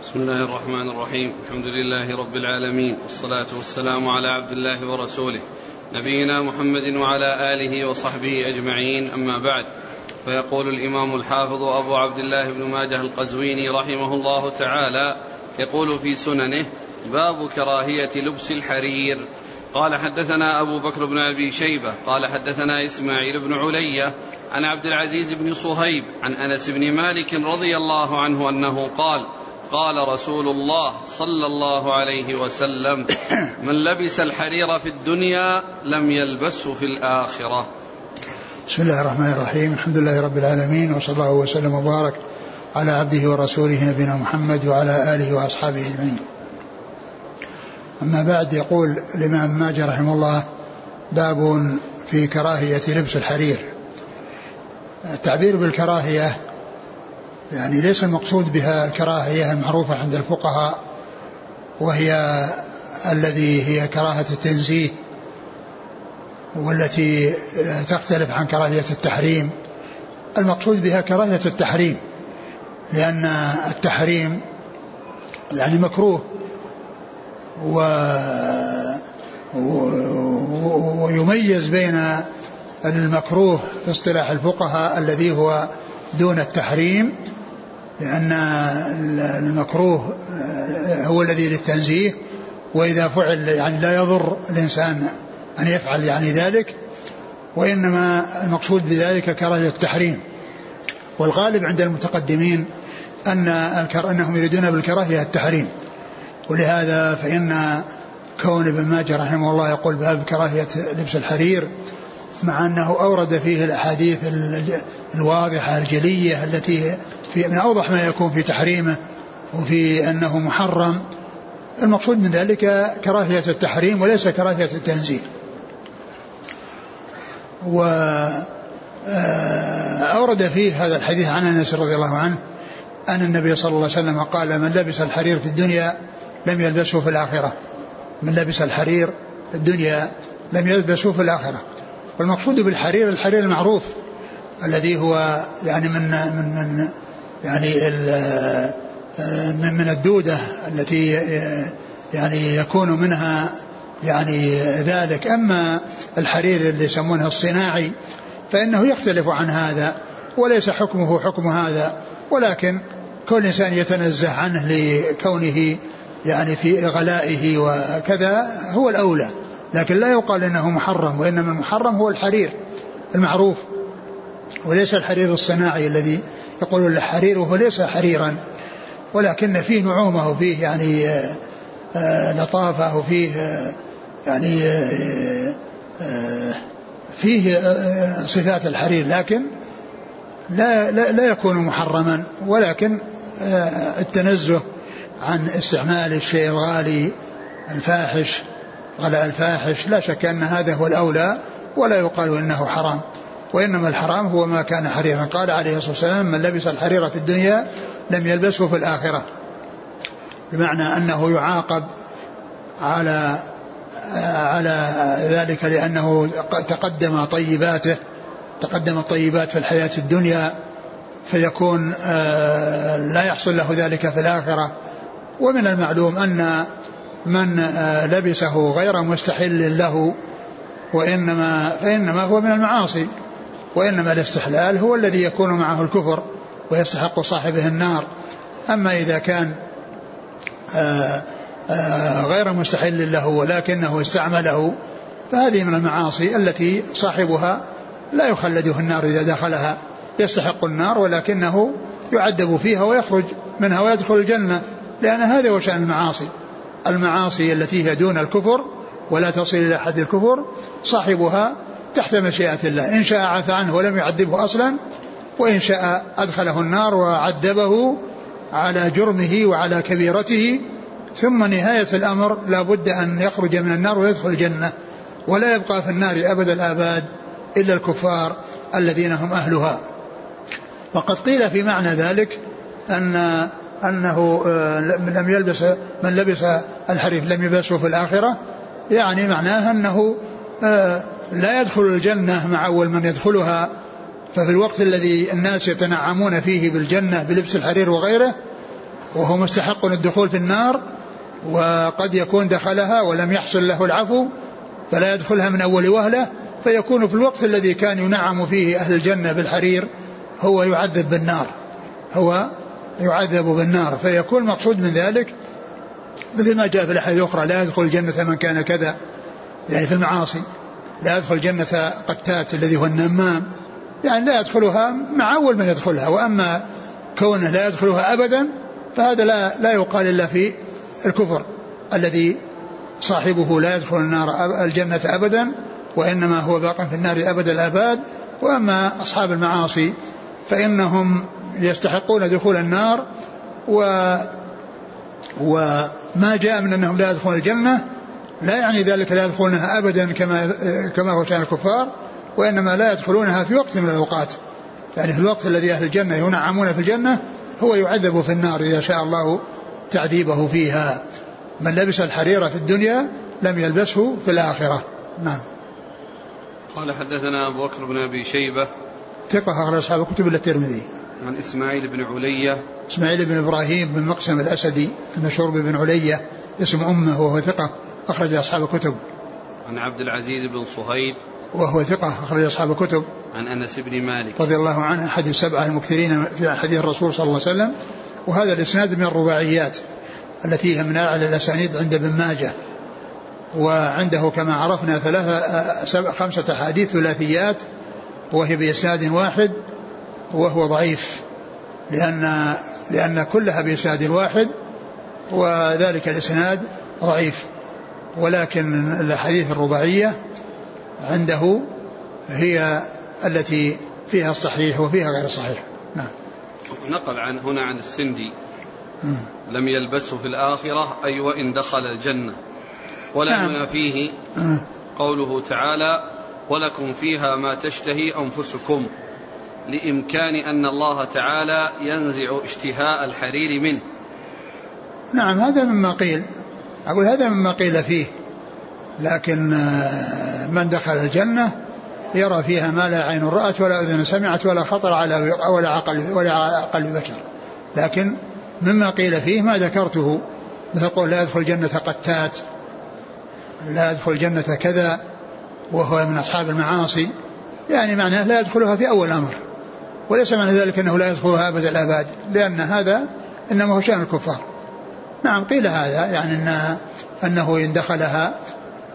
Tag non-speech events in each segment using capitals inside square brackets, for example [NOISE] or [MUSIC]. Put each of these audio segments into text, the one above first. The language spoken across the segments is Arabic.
بسم الله الرحمن الرحيم. الحمد لله رب العالمين. والصلاة والسلام على عبد الله ورسوله. نبينا محمد وعلى آله وصحبه أجمعين. أما بعد فيقول الإمام الحافظ أبو عبد الله بن ماجه القزويني رحمه الله تعالى يقول في سننه باب كراهية لبس الحرير قال حدثنا أبو بكر بن أبي شيبة. قال حدثنا إسماعيل بن علية عن عبد العزيز بن صهيب عن أنس بن مالك رضي الله عنه أنه قال قال رسول الله صلى الله عليه وسلم [COUGHS] من لبس الحرير في الدنيا لم يلبسه في الآخرة. بسم الله الرحمن الرحيم. الحمد لله رب العالمين وصلى الله وسلم وبارك على عبده ورسوله نبينا محمد وعلى آله وأصحابه أجمعين. أما بعد يقول الإمام ماجه رحمه الله باب في كراهية لبس الحرير. التعبير بالكراهية يعني ليس المقصود بها الكراهية المعروفة عند الفقهاء وهي الذي هي كراهة التنزيه والتي تختلف عن كراهية التحريم. المقصود بها كراهية التحريم لأن التحريم يعني مكروه و ويميز بين المكروه في اصطلاح الفقهاء الذي هو دون التحريم لأن المكروه هو الذي للتنزيه وإذا فعل يعني لا يضر الإنسان أن يفعل يعني ذلك وإنما المقصود بذلك كراهية التحريم. والغالب عند المتقدمين أن أنهم يريدون بالكراهية التحريم. ولهذا فإن كون ابن ماجه رحمه الله يقول باب كراهية لبس الحرير مع أنه أورد فيه الأحاديث الواضحة الجلية التي في من أوضح ما يكون في تحريمه وفي أنه محرم المقصود من ذلك كراهية التحريم وليس كراهية التنزيل. و أورد فيه هذا الحديث عن أنس رضي الله عنه أن النبي صلى الله عليه وسلم قال من لبس الحرير في الدنيا لم يلبسه في الآخرة. من لبس الحرير في الدنيا لم يلبسه في الآخرة. والمقصود بالحرير الحرير المعروف الذي هو يعني من من من يعني من من الدودة التي يعني يكون منها يعني ذلك. أما الحرير اللي يسمونه الصناعي فإنه يختلف عن هذا وليس حكمه حكم هذا ولكن كل إنسان يتنزه عنه لكونه يعني في غلائه وكذا هو الأولى لكن لا يقال إنه محرم وإنما المحرم هو الحرير المعروف وليس الحرير الصناعي الذي يقول الحرير وهو ليس حريرا ولكن فيه نعومة وفيه يعني لطافة وفيه يعني فيه صفات الحرير لكن لا لا, لا يكون محرما ولكن التنزه عن استعمال الشيء الغالي الفاحش غلاء الفاحش لا شك أن هذا هو الأولى ولا يقال إنه حرام. وإنما الحرام هو ما كان حريرا قال عليه الصلاة والسلام من لبس الحرير في الدنيا لم يلبسه في الآخرة. بمعنى أنه يعاقب على على ذلك لأنه تقدم طيباته تقدم الطيبات في الحياة الدنيا فيكون لا يحصل له ذلك في الآخرة. ومن المعلوم أن من لبسه غير مستحل له وإنما فإنما هو من المعاصي. وإنما الاستحلال هو الذي يكون معه الكفر ويستحق صاحبه النار. أما إذا كان غير مستحل له ولكنه استعمله فهذه من المعاصي التي صاحبها لا يخلد في النار إذا دخلها. يستحق النار ولكنه يعذب فيها ويخرج منها ويدخل الجنة لأن هذا هو شأن المعاصي. المعاصي التي هي دون الكفر ولا تصل إلى حد الكفر صاحبها تحت مشيئة الله. إن شاء عفى عنه ولم يعذبه أصلا وإن شاء أدخله النار وعذبه على جرمه وعلى كبيرته. ثم نهاية الأمر لا بد أن يخرج من النار ويدخل الجنة ولا يبقى في النار أبد الآباد إلا الكفار الذين هم أهلها. وقد قيل في معنى ذلك أن أنه لم يلبس من لبس الحرير لم يلبسه في الآخرة يعني معناه أنه لا يدخل الجنة مع أول من يدخلها ففي الوقت الذي الناس يتنعمون فيه بالجنة بلبس الحرير وغيره وهو مستحق الدخول في النار وقد يكون دخلها ولم يحصل له العفو فلا يدخلها من أول وهلة فيكون في الوقت الذي كان ينعم فيه أهل الجنة بالحرير هو يعذب بالنار هو يعذب بالنار فيكون المقصود من ذلك مثل ما جاء في الأحاديث الأخرى لا يدخل الجنة من كان كذا يعني في المعاصي. لا يدخل جنة قتات الذي هو النمام. يعني لا يدخلها مع أول من يدخلها وأما كونه لا يدخلها أبدا فهذا لا لا يقال إلا في الكفر الذي صاحبه لا يدخل النار الجنة أبدا وإنما هو باق في النار أبد الآباد. وأما أصحاب المعاصي فإنهم يستحقون دخول النار و وما جاء من أنهم لا يدخلون الجنة لا يعني ذلك لا يدخلونها أبدا كما كما هو شأن الكفار وإنما لا يدخلونها في وقت من الأوقات. يعني في الوقت الذي أهل الجنة ينعمون في الجنة هو يعذب في النار إذا شاء الله تعذيبه فيها. من لبس الحرير في الدنيا لم يلبسه في الآخرة. نعم. قال حدثنا أبو بكر بن أبي شيبة. ثقة أخرج أصحاب الكتب إلا الترمذي. عن إسماعيل بن علية. إسماعيل بن إبراهيم بن مقسم الأسدي المشهور بن علية اسم أمه وهو ثقة. أخرج أصحاب الكتب. عن عبد العزيز بن صهيب. وهو ثقة أخرج أصحاب الكتب. عن أنس بن مالك. رضي الله عنه أحد السبعة المكثرين في حديث الرسول صلى الله عليه وسلم. وهذا الإسناد من الرباعيات التي هي من أعلى الأسانيد عند ابن ماجه. وعنده كما عرفنا ثلاثة خمسة أحاديث ثلاثيات. وهي بإسناد واحد وهو ضعيف. لأن لأن كلها بإسناد واحد وذلك الإسناد ضعيف. ولكن الأحاديث الرباعية عنده هي التي فيها الصحيح وفيها غير الصحيح نعم. نقل عن هنا عن السندي. لم يلبسه في الآخرة أي وإن دخل الجنة. ولا نعم. فيه قوله تعالى ولكم فيها ما تشتهي أنفسكم لإمكان أن الله تعالى ينزع اشتهاء الحرير منه. نعم هذا مما قيل. أقول هذا مما قيل فيه لكن آه، من دخل الجنة يرى فيها ما لا عين رأت ولا أذن سمعت ولا خطر على ولا عقل ولا قلب بشر. لكن مما قيل فيه ما ذكرته مثل قول لا يدخل الجنة قتات لا يدخل الجنة كذا وهو من أصحاب المعاصي. يعني معناه لا يدخلها في أول أمر. وليس معنى ذلك أنه لا يدخلها أبد الآباد لأن هذا إنما هو شأن الكفار. نعم قيل هذا يعني أن أنه إن دخلها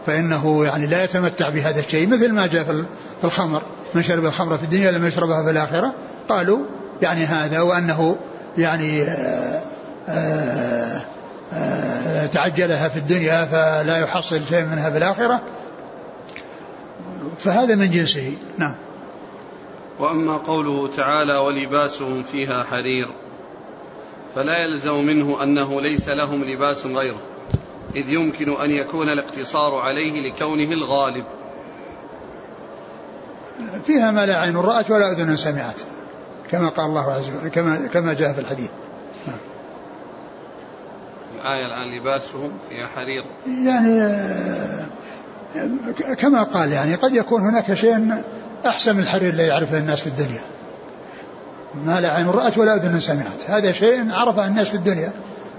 فإنه يعني لا يتمتع بهذا الشيء مثل ما جاء في الخمر من شرب الخمر في الدنيا لم يشربها في الآخرة قالوا يعني هذا وأنه يعني آآ آه، آآ آه، آه، تعجلها في الدنيا فلا يحصل شيء منها في الآخرة فهذا من جنسه نعم. وأما قوله تعالى ولباسهم فيها حرير. فلا يلزم منه أنه ليس لهم لباس غيره إذ يمكن أن يكون الاقتصار عليه لكونه الغالب. فيها ما لا عين رأت ولا أذن سمعت كما قال الله عز وجل كما كما جاء في الحديث. نعم. الآية الآن لباسهم فيها حرير. يعني آه، كما قال يعني قد يكون هناك شيء أحسن من الحرير الذي يعرفه الناس في الدنيا. ما لا عين رأت ولا أذن سمعت. هذا شيء عرفه الناس في الدنيا.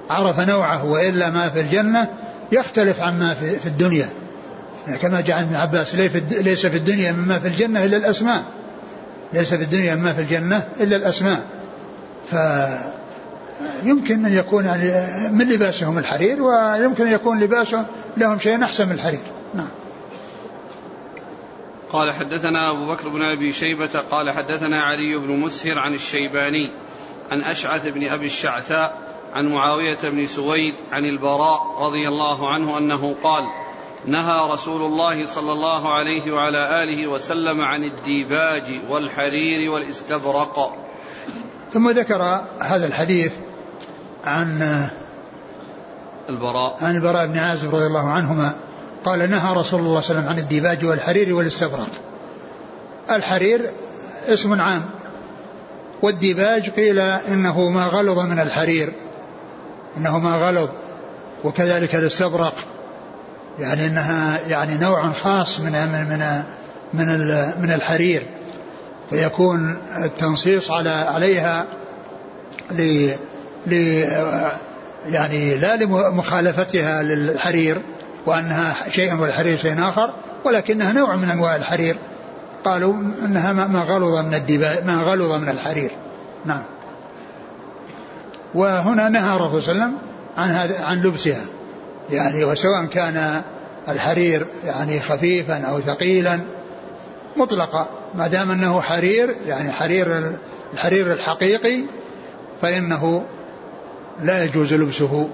عرف نوعه وإلا ما في الجنة يختلف عما في, في الدنيا. كما جاء ابن عباس ليس في الدنيا مما في الجنة إلا الأسماء. ليس في الدنيا مما في الجنة إلا الأسماء. فيمكن أن يكون يعني من لباسهم الحرير ويمكن أن يكون لباسهم لهم شيء أحسن من الحرير. نعم. قال حدثنا أبو بكر بن أبي شيبة قال حدثنا علي بن مسهر عن الشيباني عن أشعث بن أبي الشعثاء عن معاوية بن سويد عن البراء رضي الله عنه أنه قال نهى رسول الله صلى الله عليه وعلى آله وسلم عن الديباج والحرير والاستبرق. ثم ذكر هذا الحديث عن البراء. عن البراء بن عازب رضي الله عنهما قال نهى رسول الله صلى الله عليه وسلم عن الديباج والحرير والاستبرق الحرير اسم عام. والديباج قيل إنه ما غلظ من الحرير. إنه ما غلظ. وكذلك الاستبرق يعني إنها يعني نوع خاص من من من من, الحرير. فيكون التنصيص على عليها يعني لا لمخالفتها للحرير. وأنها شيء والحرير شيء آخر ولكنها نوع من أنواع الحرير. قالوا أنها ما غلظ من الدباء ما غلظ من الحرير. نعم. وهنا نهى الرسول صلى الله عليه وسلم عن عن لبسها. يعني وسواء كان الحرير يعني خفيفا أو ثقيلا مطلقا. ما دام أنه حرير يعني حرير الحرير الحقيقي فإنه لا يجوز لبسه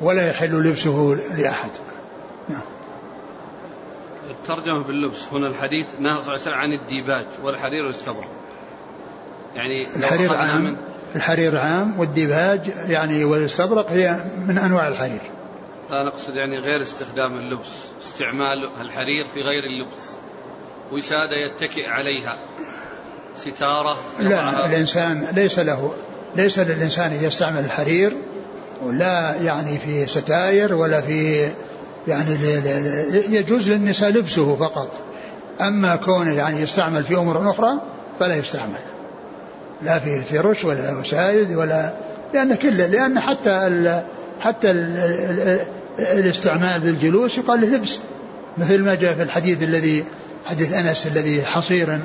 ولا يحل لبسه لأحد. نعم. الترجمة باللبس هنا الحديث نهى صلى الله عليه وسلم عن الديباج والحرير والاستبرق يعني الحرير عام من الحرير عام والديباج يعني والاستبرق هي من أنواع الحرير. لا نقصد يعني غير استخدام اللبس استعمال الحرير في غير اللبس وسادة يتكئ عليها. ستارة لا الإنسان ليس له ليس للإنسان يستعمل الحرير ولا يعني في ستاير ولا في يعني يجوز للنساء لبسه فقط. أما كونه يعني يستعمل في أمور أخرى فلا يستعمل. لا في فرش ولا وسائد ولا لأن كله لأن حتى ال حتى ال ال الاستعمال بالجلوس يقال له لبس. مثل ما جاء في الحديث الذي حديث أنس الذي حصير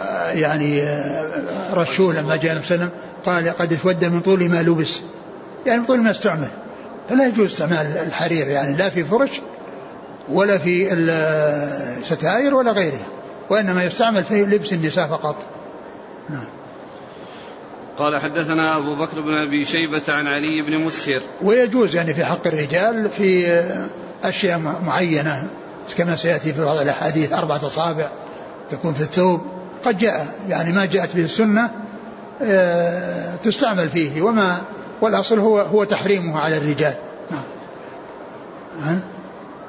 آه، يعني آه، رشوه لما جاء النبي صلى الله عليه وسلم قال قد اسود من طول ما لبس. يعني من طول ما استعمل. فلا يجوز استعمال الحرير يعني لا في فرش ولا في الستائر ولا غيرها وإنما يستعمل في لبس النساء فقط. نعم. قال حدثنا أبو بكر بن أبي شيبة عن علي بن مسهر. ويجوز يعني في حق الرجال في أشياء معينة كما سيأتي في بعض الأحاديث أربعة أصابع تكون في الثوب قد جاء يعني ما جاءت به السنة تستعمل فيه. وما والأصل هو هو تحريمه على الرجال. نعم.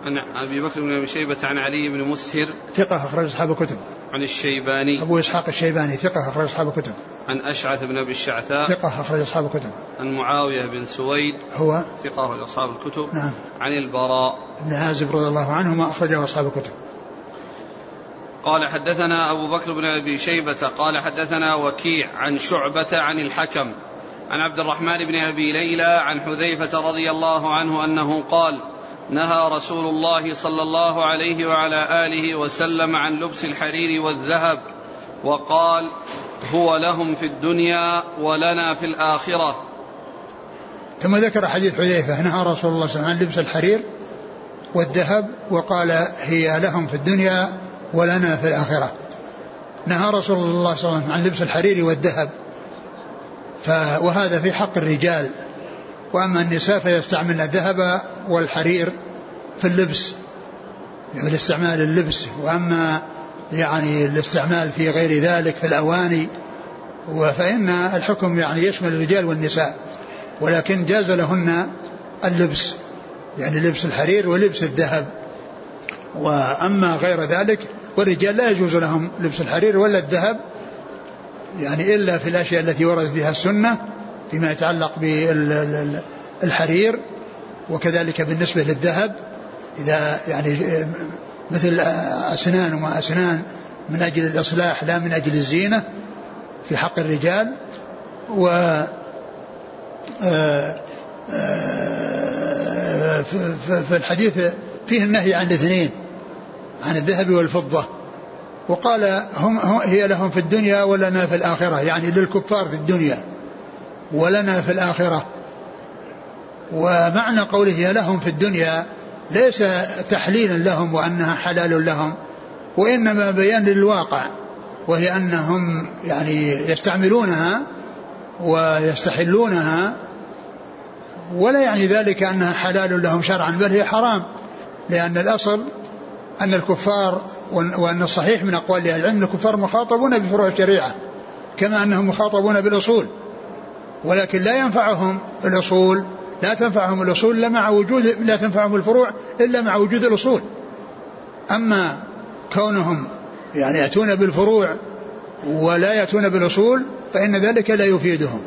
عن أبي بكر بن أبي شيبة عن علي بن مسهر ثقة أخرج أصحاب الكتب. عن الشيباني. أبو إسحاق الشيباني ثقة أخرج أصحاب الكتب. عن أشعث بن أبي الشعثاء. ثقة أخرج أصحاب الكتب. عن معاوية بن سويد. هو؟ ثقة أخرج أصحاب الكتب. نعم. عن البراء. بن عازب رضي الله عنهما أخرجه أصحاب الكتب. قال حدثنا أبو بكر بن أبي شيبة قال حدثنا وكيع عن شعبة عن الحكم عن عبد الرحمن بن أبي ليلى عن حذيفة رضي الله عنه أنه قال نهى رسول الله صلى الله عليه وعلى آله وسلم عن لبس الحرير والذهب وقال هو لهم في الدنيا ولنا في الآخرة. ثم ذكر حديث حذيفة نهى رسول الله صلى الله عليه وسلم عن لبس الحرير والذهب وقال هي لهم في الدنيا ولنا في الآخرة. نهى رسول الله صلى الله عليه وسلم عن لبس الحرير والذهب. وهذا في حق الرجال. وأما النساء فيستعملن الذهب والحرير في اللبس يعني الاستعمال اللبس. وأما يعني الاستعمال في غير ذلك في الأواني فإن الحكم يعني يشمل الرجال والنساء. ولكن جاز لهن اللبس يعني لبس الحرير ولبس الذهب. وأما غير ذلك والرجال لا يجوز لهم لبس الحرير ولا الذهب يعني إلا في الأشياء التي وردت بها السنة فيما يتعلق بالحرير وكذلك بالنسبة للذهب إذا يعني مثل أسنان وما أسنان من أجل الإصلاح لا من أجل الزينة في حق الرجال و آه، آه، في الحديث فيه النهي عن الاثنين. عن الذهب والفضة. وقال هم هي لهم في الدنيا ولنا في الآخرة. يعني للكفار في الدنيا ولنا في الآخرة. ومعنى قوله هي لهم في الدنيا ليس تحليلا لهم وأنها حلال لهم وإنما بيان للواقع وهي أنهم يعني يستعملونها ويستحلونها ولا يعني ذلك أنها حلال لهم شرعا بل هي حرام لأن الأصل أن الكفار وأن الصحيح من أقوال أهل العلم الكفار مخاطبون بفروع الشريعة كما أنهم مخاطبون بالأصول. ولكن لا ينفعهم الأصول لا تنفعهم الأصول إلا مع وجود لا تنفعهم الفروع إلا مع وجود الأصول. أما كونهم يعني يأتون بالفروع ولا يأتون بالأصول فإن ذلك لا يفيدهم.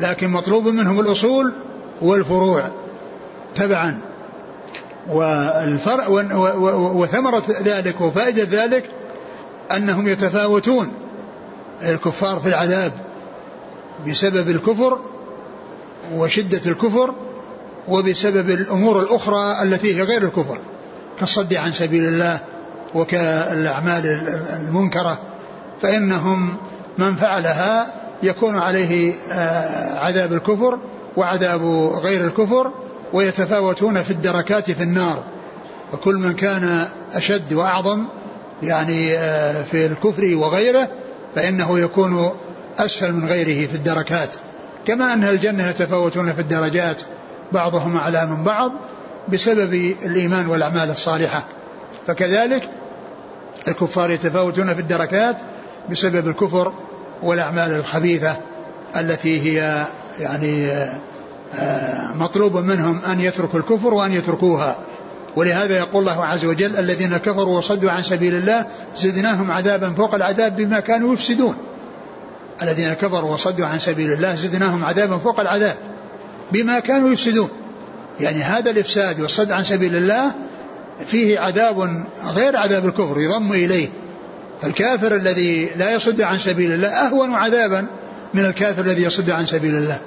لكن مطلوب منهم الأصول والفروع. تبعا. والفرع وثمرة ذلك وفائدة ذلك أنهم يتفاوتون. الكفار في العذاب بسبب الكفر وشدة الكفر وبسبب الأمور الأخرى التي هي غير الكفر كالصد عن سبيل الله وكالأعمال المنكرة فإنهم من فعلها يكون عليه آه، عذاب الكفر وعذاب غير الكفر ويتفاوتون في الدركات في النار. وكل من كان أشد وأعظم يعني آه، في الكفر وغيره فإنه يكون أسفل من غيره في الدركات. كما أن الجنة يتفاوتون في الدرجات بعضهم أعلى من بعض بسبب الإيمان والأعمال الصالحة. فكذلك الكفار يتفاوتون في الدركات بسبب الكفر والأعمال الخبيثة التي هي يعني آه، مطلوب منهم أن يتركوا الكفر وأن يتركوها. ولهذا يقول الله عز وجل الذين كفروا وصدوا عن سبيل الله زدناهم عذابا فوق العذاب بما كانوا يفسدون. الذين كفروا وصدوا عن سبيل الله زدناهم عذابا فوق العذاب بما كانوا يفسدون. يعني هذا الإفساد والصد عن سبيل الله فيه عذاب غير عذاب الكفر يضم إليه. فالكافر الذي لا يصد عن سبيل الله أهون عذابا من الكافر الذي يصد عن سبيل الله.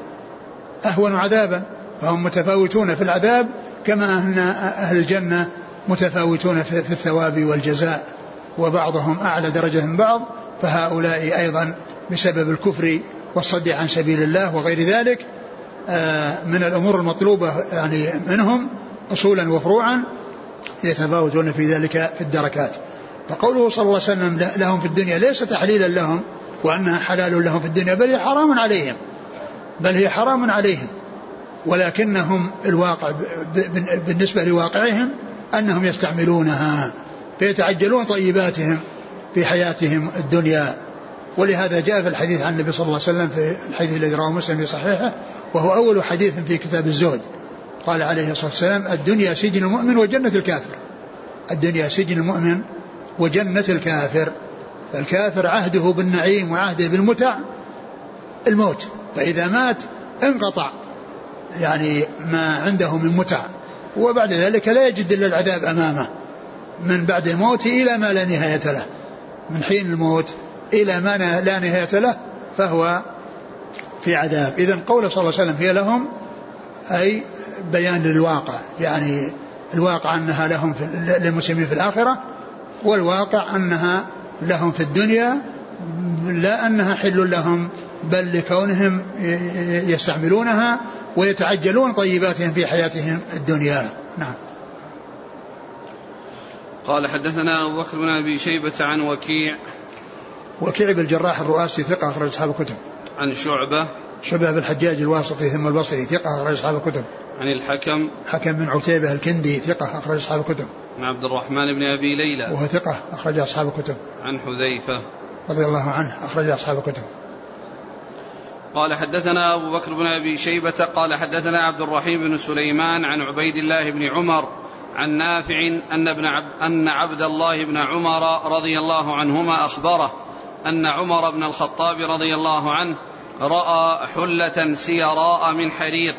أهون عذابا فهم متفاوتون في العذاب كما أن أهل الجنة متفاوتون في الثواب والجزاء وبعضهم أعلى درجة من بعض فهؤلاء أيضا بسبب الكفر والصد عن سبيل الله وغير ذلك آه، من الأمور المطلوبة يعني منهم أصولا وفروعا يتفاوتون في ذلك في الدركات. فقوله صلى الله عليه وسلم لهم في الدنيا ليس تحليلا لهم وأنها حلال لهم في الدنيا بل هي حرام عليهم. بل هي حرام عليهم. ولكنهم الواقع بالنسبة لواقعهم أنهم يستعملونها فيتعجلون طيباتهم في حياتهم الدنيا. ولهذا جاء في الحديث عن النبي صلى الله عليه وسلم في الحديث الذي رواه مسلم في صحيحه وهو أول حديث في كتاب الزهد. قال عليه الصلاة والسلام الدنيا سجن المؤمن وجنة الكافر. الدنيا سجن المؤمن وجنة الكافر. فالكافر عهده بالنعيم وعهده بالمتع الموت فإذا مات انقطع يعني ما عنده من متع. وبعد ذلك لا يجد إلا العذاب أمامه من بعد الموت إلى ما لا نهاية له. من حين الموت إلى ما لا نهاية له فهو في عذاب. إذا قول صلى الله عليه وسلم هي لهم أي بيان للواقع يعني الواقع أنها لهم في للمسلمين في الآخرة والواقع أنها لهم في الدنيا لا أنها حل لهم بل لكونهم يستعملونها ويتعجلون طيباتهم في حياتهم الدنيا. نعم. قال حدثنا أبو بكر بن أبي شيبة عن وكيع وكيع بن الجراح الرؤاسي ثقة أخرج أصحاب الكتب. عن شعبة شعبة بن الحجاج الواسطي ثم البصري ثقة أخرج أصحاب الكتب. عن الحكم حكم بن عتيبة الكندي ثقة أخرج أصحاب الكتب. عن عبد الرحمن بن أبي ليلى وهو ثقة أخرج أصحاب الكتب. عن حذيفة رضي الله عنه أخرج أصحاب الكتب. قال حدثنا أبو بكر بن أبي شيبة قال حدثنا عبد الرحيم بن سليمان عن عبيد الله بن عمر عن نافع أن ابن عبد أن عبد الله بن عمر رضي الله عنهما أخبره أن عمر بن الخطاب رضي الله عنه رأى حلة سيراء من حرير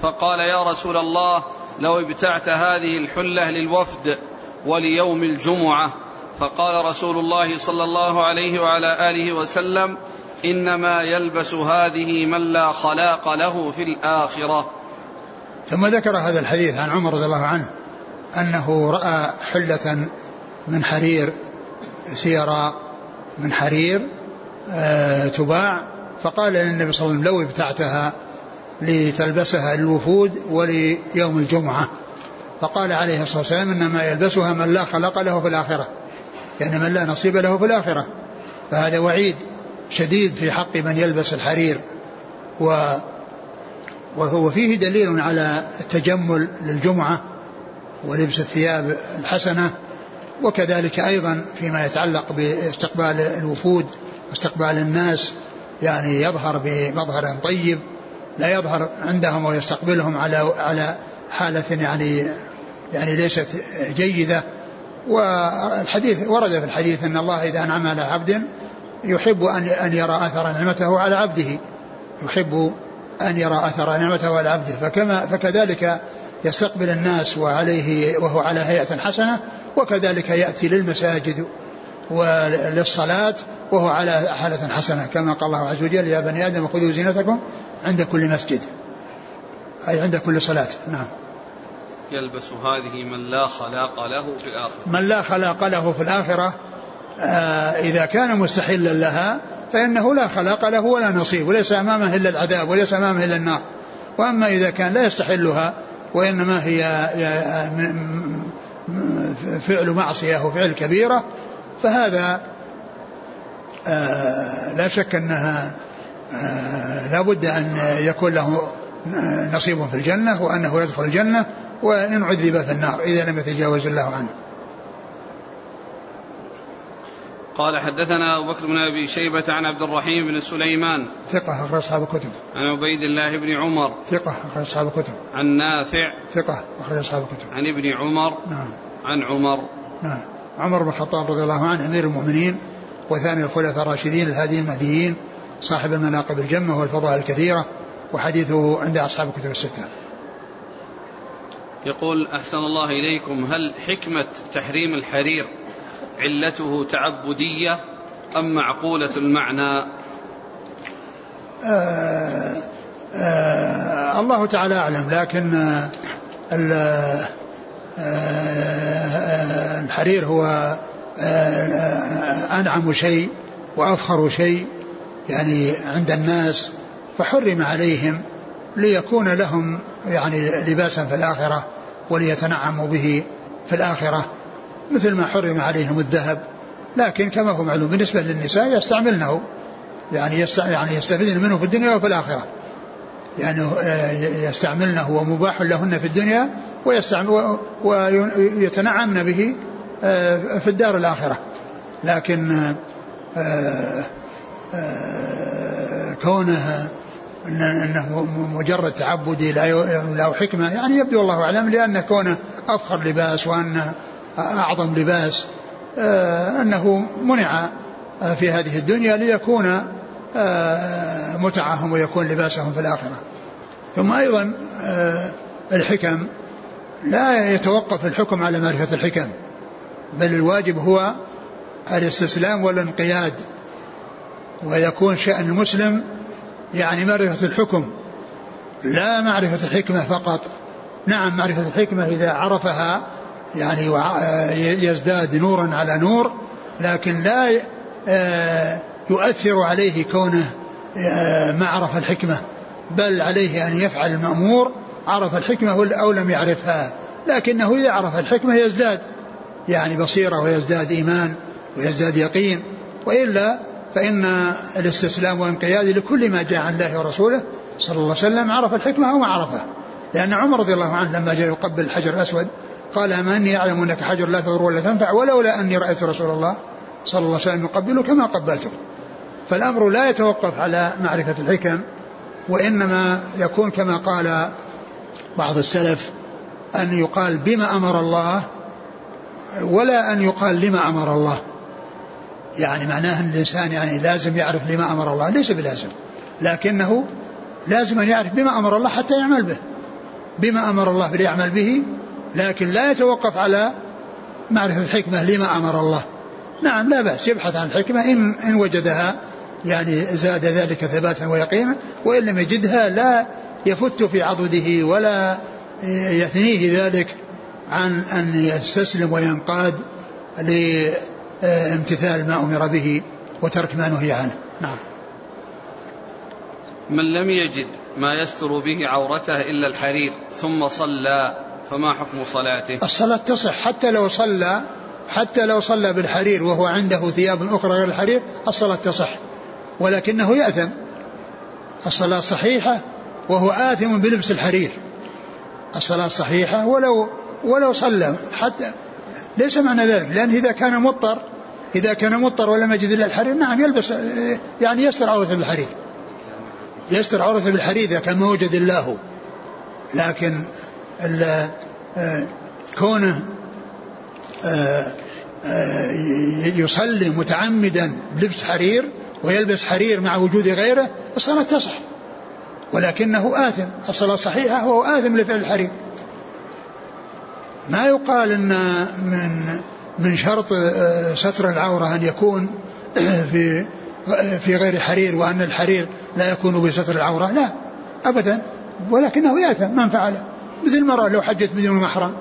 فقال يا رسول الله لو ابتعت هذه الحلة للوفد وليوم الجمعة فقال رسول الله صلى الله عليه وعلى آله وسلم إنما يلبس هذه من لا خلاق له في الآخرة. ثم ذكر هذا الحديث عن عمر رضي الله عنه أنه رأى حلة من حرير سيرا من حرير آه تباع فقال للنبي صلى الله عليه وسلم لو ابتعتها لتلبسها للوفود وليوم الجمعة. فقال عليه الصلاة والسلام إنما يلبسها من لا خلق له في الآخرة يعني من لا نصيب له في الآخرة. فهذا وعيد. شديد في حق من يلبس الحرير. و وهو فيه دليل على التجمل للجمعة ولبس الثياب الحسنة وكذلك أيضا فيما يتعلق باستقبال الوفود واستقبال الناس يعني يظهر بمظهر طيب لا يظهر عندهم ويستقبلهم على على حالة يعني يعني ليست جيدة. والحديث ورد في الحديث أن الله إذا أنعم على عبد يحب أن أن يرى أثر نعمته على عبده. يحب أن يرى أثر نعمته على عبده. فكما فكذلك يستقبل الناس وعليه وهو على هيئة حسنة وكذلك يأتي للمساجد وللصلاة وهو على حالة حسنة. كما قال الله عز وجل يا بني آدم خذوا زينتكم عند كل مسجد. أي عند كل صلاة. نعم. يلبس هذه من لا خلاق له في الآخرة. من لا خلاق له في الآخرة إذا كان مستحلا لها فإنه لا خلاق له ولا نصيب وليس أمامه إلا العذاب وليس أمامه إلا النار. وأما إذا كان لا يستحلها وإنما هي فعل معصية وفعل كبيرة فهذا آه، لا شك أنها آه، لا بد أن يكون له نصيب في الجنة وأنه يدخل الجنة وإن عذب في النار إذا لم يتجاوز الله عنه. قال حدثنا أبو بكر بن أبي شيبة عن عبد الرحيم بن سليمان. ثقة أخرج أصحاب الكتب. عن عبيد الله بن عمر. ثقة أخرج أصحاب الكتب. عن نافع. ثقة أخرج أصحاب الكتب. عن ابن عمر. نعم. عن عمر. نعم. عمر بن الخطاب رضي الله عنه أمير المؤمنين وثاني الخلفاء الراشدين الهاديين المهديين صاحب المناقب الجمة والفضائل الكثيرة وحديثه عند أصحاب الكتب الستة. يقول أحسن الله إليكم هل حكمة تحريم الحرير علته تعبدية أم معقولة المعنى؟ آه آه الله تعالى أعلم لكن آه الحرير هو أنعم شيء وأفخر شيء يعني عند الناس فحرم عليهم ليكون لهم يعني لباسا في الآخرة وليتنعموا به في الآخرة. مثل ما حرم عليهم الذهب. لكن كما هو معلوم بالنسبة للنساء يستعملنه. يعني يعني يستفيدن منه في الدنيا وفي الآخرة. يعني يستعملنه ومباح لهن في الدنيا ويتنعمن به آه، في الدار الآخرة. لكن آه، كونه إنه مجرد تعبدي لا حكمة يعني يبدو الله أعلم لأن كونه أفخر لباس وانه أعظم لباس أنه منع في هذه الدنيا ليكون متعهم ويكون لباسهم في الآخرة. ثم أيضا الحكم لا يتوقف الحكم على معرفة الحكم بل الواجب هو الاستسلام والانقياد ويكون شأن المسلم يعني معرفة الحكم لا معرفة الحكمة فقط نعم معرفة الحكمة إذا عرفها يعني يزداد نورا على نور لكن لا آه، يؤثر عليه كونه آه، ما عرف الحكمة بل عليه أن يفعل المأمور عرف الحكمة أو لم يعرفها. لكنه إذا عرف الحكمة يزداد يعني بصيرة ويزداد إيمان ويزداد يقين. وإلا فإن الاستسلام والانقياد لكل ما جاء عن الله ورسوله صلى الله عليه وسلم عرف الحكمة أو ما عرفها لأن عمر رضي الله عنه لما جاء يقبل الحجر الأسود قال أما أني أعلم أنك حجر لا تضر ولا تنفع ولولا أني رأيت رسول الله صلى الله عليه وسلم يقبله كما قبلته. فالأمر لا يتوقف على معرفة الحكم وإنما يكون كما قال بعض السلف أن يقال بما أمر الله ولا أن يقال لما أمر الله. يعني معناه أن الإنسان يعني لازم يعرف لما أمر الله ليس بلازم لكنه لازم أن يعرف بما أمر الله حتى يعمل به. بما أمر الله فليعمل به لكن لا يتوقف على معرفة الحكمة لما أمر الله. نعم لا بأس يبحث عن الحكمة إن, إن وجدها يعني زاد ذلك ثباتا ويقينا وإن لم يجدها لا يفت في عضده ولا يثنيه ذلك عن أن يستسلم وينقاد لامتثال ما أمر به وترك ما نهي عنه. نعم. من لم يجد ما يستر به عورته إلا الحرير ثم صلى فما حكم صلاته؟ الصلاة تصح. حتى لو صلى حتى لو صلى بالحرير وهو عنده ثياب أخرى غير الحرير الصلاة تصح. ولكنه يأثم. الصلاة صحيحة وهو آثم بلبس الحرير. الصلاة صحيحة ولو ولو صلى. حتى ليس معنى ذلك. لأن إذا كان مضطر إذا كان مضطر ولم يجد إلا الحرير نعم يلبس يعني يستر عورته بالحرير يستر عورته بالحرير إذا كان ما وجد الله لكن كونه آه، آه، يصلي متعمدا بلبس حرير ويلبس حرير مع وجود غيره الصلاة تصح. ولكنه آثم. الصلاة صحيحة وهو آثم لفعل الحرير. ما يقال إن من من شرط آه، ستر العورة أن يكون في في غير حرير وأن الحرير لا يكون بستر العورة؟ لا ابدا. ولكنه يأثم. من فعله؟ مثل المرأة لو حجت بدون محرم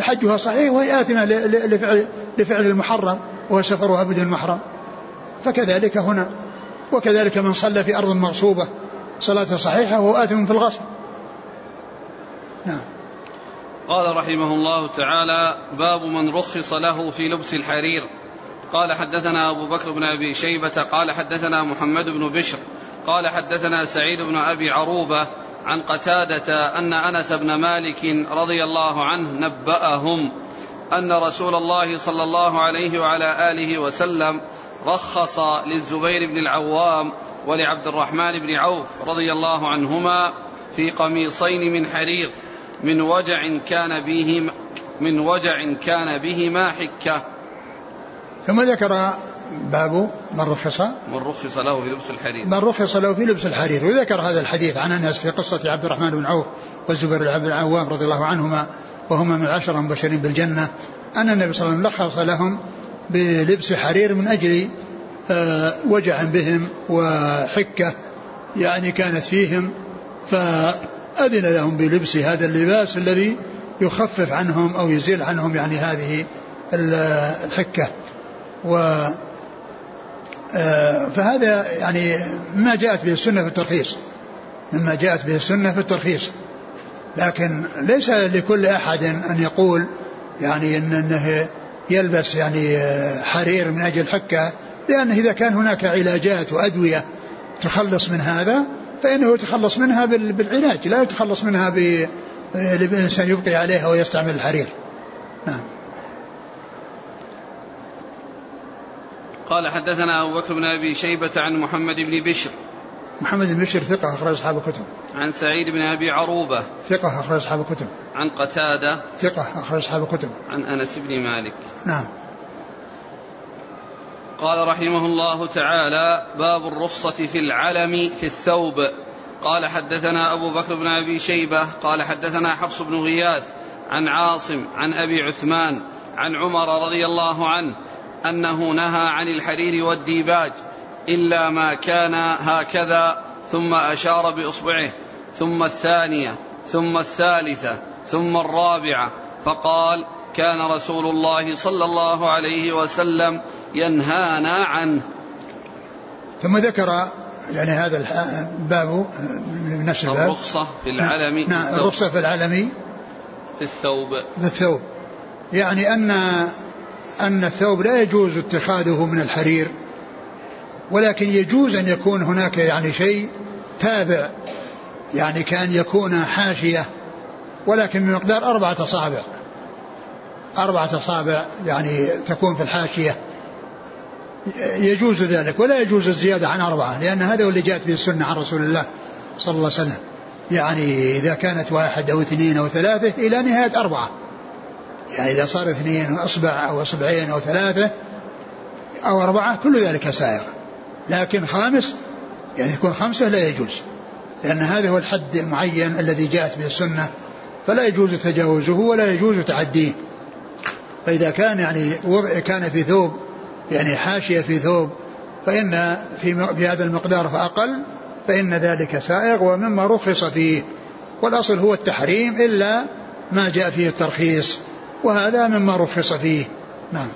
حجها صحيح وهي آثمة لفعل, لفعل المحرم وهو سفرها بدون محرم فكذلك هنا. وكذلك من صلى في أرض مغصوبة. صلاة صحيحة وهو آثم في الغصب. نعم. قال رحمه الله تعالى باب من رخص له في لبس الحرير. قال حدثنا أبو بكر بن أبي شيبة قال حدثنا محمد بن بشر قال حدثنا سعيد بن أبي عروبة عن قتادة أن أنس بن مالك رضي الله عنه نبأهم أن رسول الله صلى الله عليه وعلى آله وسلم رخص للزبير بن العوام ولعبد الرحمن بن عوف رضي الله عنهما في قميصين من حرير من وجع كان بهما من وجع كان بهما حكة. ثم ذكر باب من رخص. من رخص له في لبس الحرير. من رخص له في لبس الحرير. وذكر هذا الحديث عن أنس في قصة عبد الرحمن بن عوف والزبير بن العوام رضي الله عنهما وهما من العشره المبشرين بالجنة أن النبي صلى الله عليه وسلم لخص لهم بلبس حرير من أجل آه، وجع بهم وحكة يعني كانت فيهم فأذن لهم بلبس هذا اللباس الذي يخفف عنهم أو يزيل عنهم يعني هذه الحكة. و فهذا يعني ما جاءت به السنة في الترخيص. مما جاءت به السنة في الترخيص. لكن ليس لكل أحد أن يقول يعني إن أنه يلبس يعني آه، حرير من أجل حكة لأنه إذا كان هناك علاجات وأدوية تخلص من هذا فإنه يتخلص منها بالعلاج لا يتخلص منها بالإنسان يبقي عليها ويستعمل الحرير. قال حدثنا أبو بكر بن أبي شيبة عن محمد بن بشر محمد بن بشر ثقة أخرج أصحاب الكتب. عن سعيد بن أبي عروبة. ثقة أخرج أصحاب الكتب. عن قتادة. ثقة أخرج أصحاب الكتب. عن أنس بن مالك. نعم. قال رحمه الله تعالى: باب الرخصة في العلم في الثوب. قال حدثنا أبو بكر بن أبي شيبة قال حدثنا حفص بن غياث عن عاصم عن أبي عثمان عن عمر رضي الله عنه أنه نهى عن الحرير والديباج إلا ما كان هكذا ثم أشار بإصبعه ثم الثانية ثم الثالثة ثم الرابعة فقال كان رسول الله صلى الله عليه وسلم ينهانا عنه. ثم ذكر يعني هذا الباب من نفس الباب. الرخصة في العلم نعم, الرخصة في العلم. في الثوب. في الثوب. يعني أن أن الثوب لا يجوز اتخاذه من الحرير ولكن يجوز أن يكون هناك يعني شيء تابع يعني كأن يكون حاشية ولكن بمقدار أربعة أصابع. أربعة أصابع يعني تكون في الحاشية. يجوز ذلك ولا يجوز الزيادة عن أربعة لأن هذا هو اللي جاءت به السنة عن رسول الله صلى الله عليه وسلم. يعني إذا كانت واحد أو اثنين أو ثلاثة إلى نهاية أربعة. يعني إذا صار اثنين أصبع أو أصبعين أو ثلاثة أو أربعة كل ذلك سائغ. لكن خامس يعني يكون خمسة لا يجوز لأن هذا هو الحد المعين الذي جاءت به السنة. فلا يجوز تجاوزه ولا يجوز تعديه. فإذا كان يعني كان في ثوب يعني حاشية في ثوب فإن في, في هذا المقدار فأقل فإن ذلك سائغ ومما رخص فيه. والأصل هو التحريم إلا ما جاء فيه الترخيص. وهذا مما رخص فيه. نعم.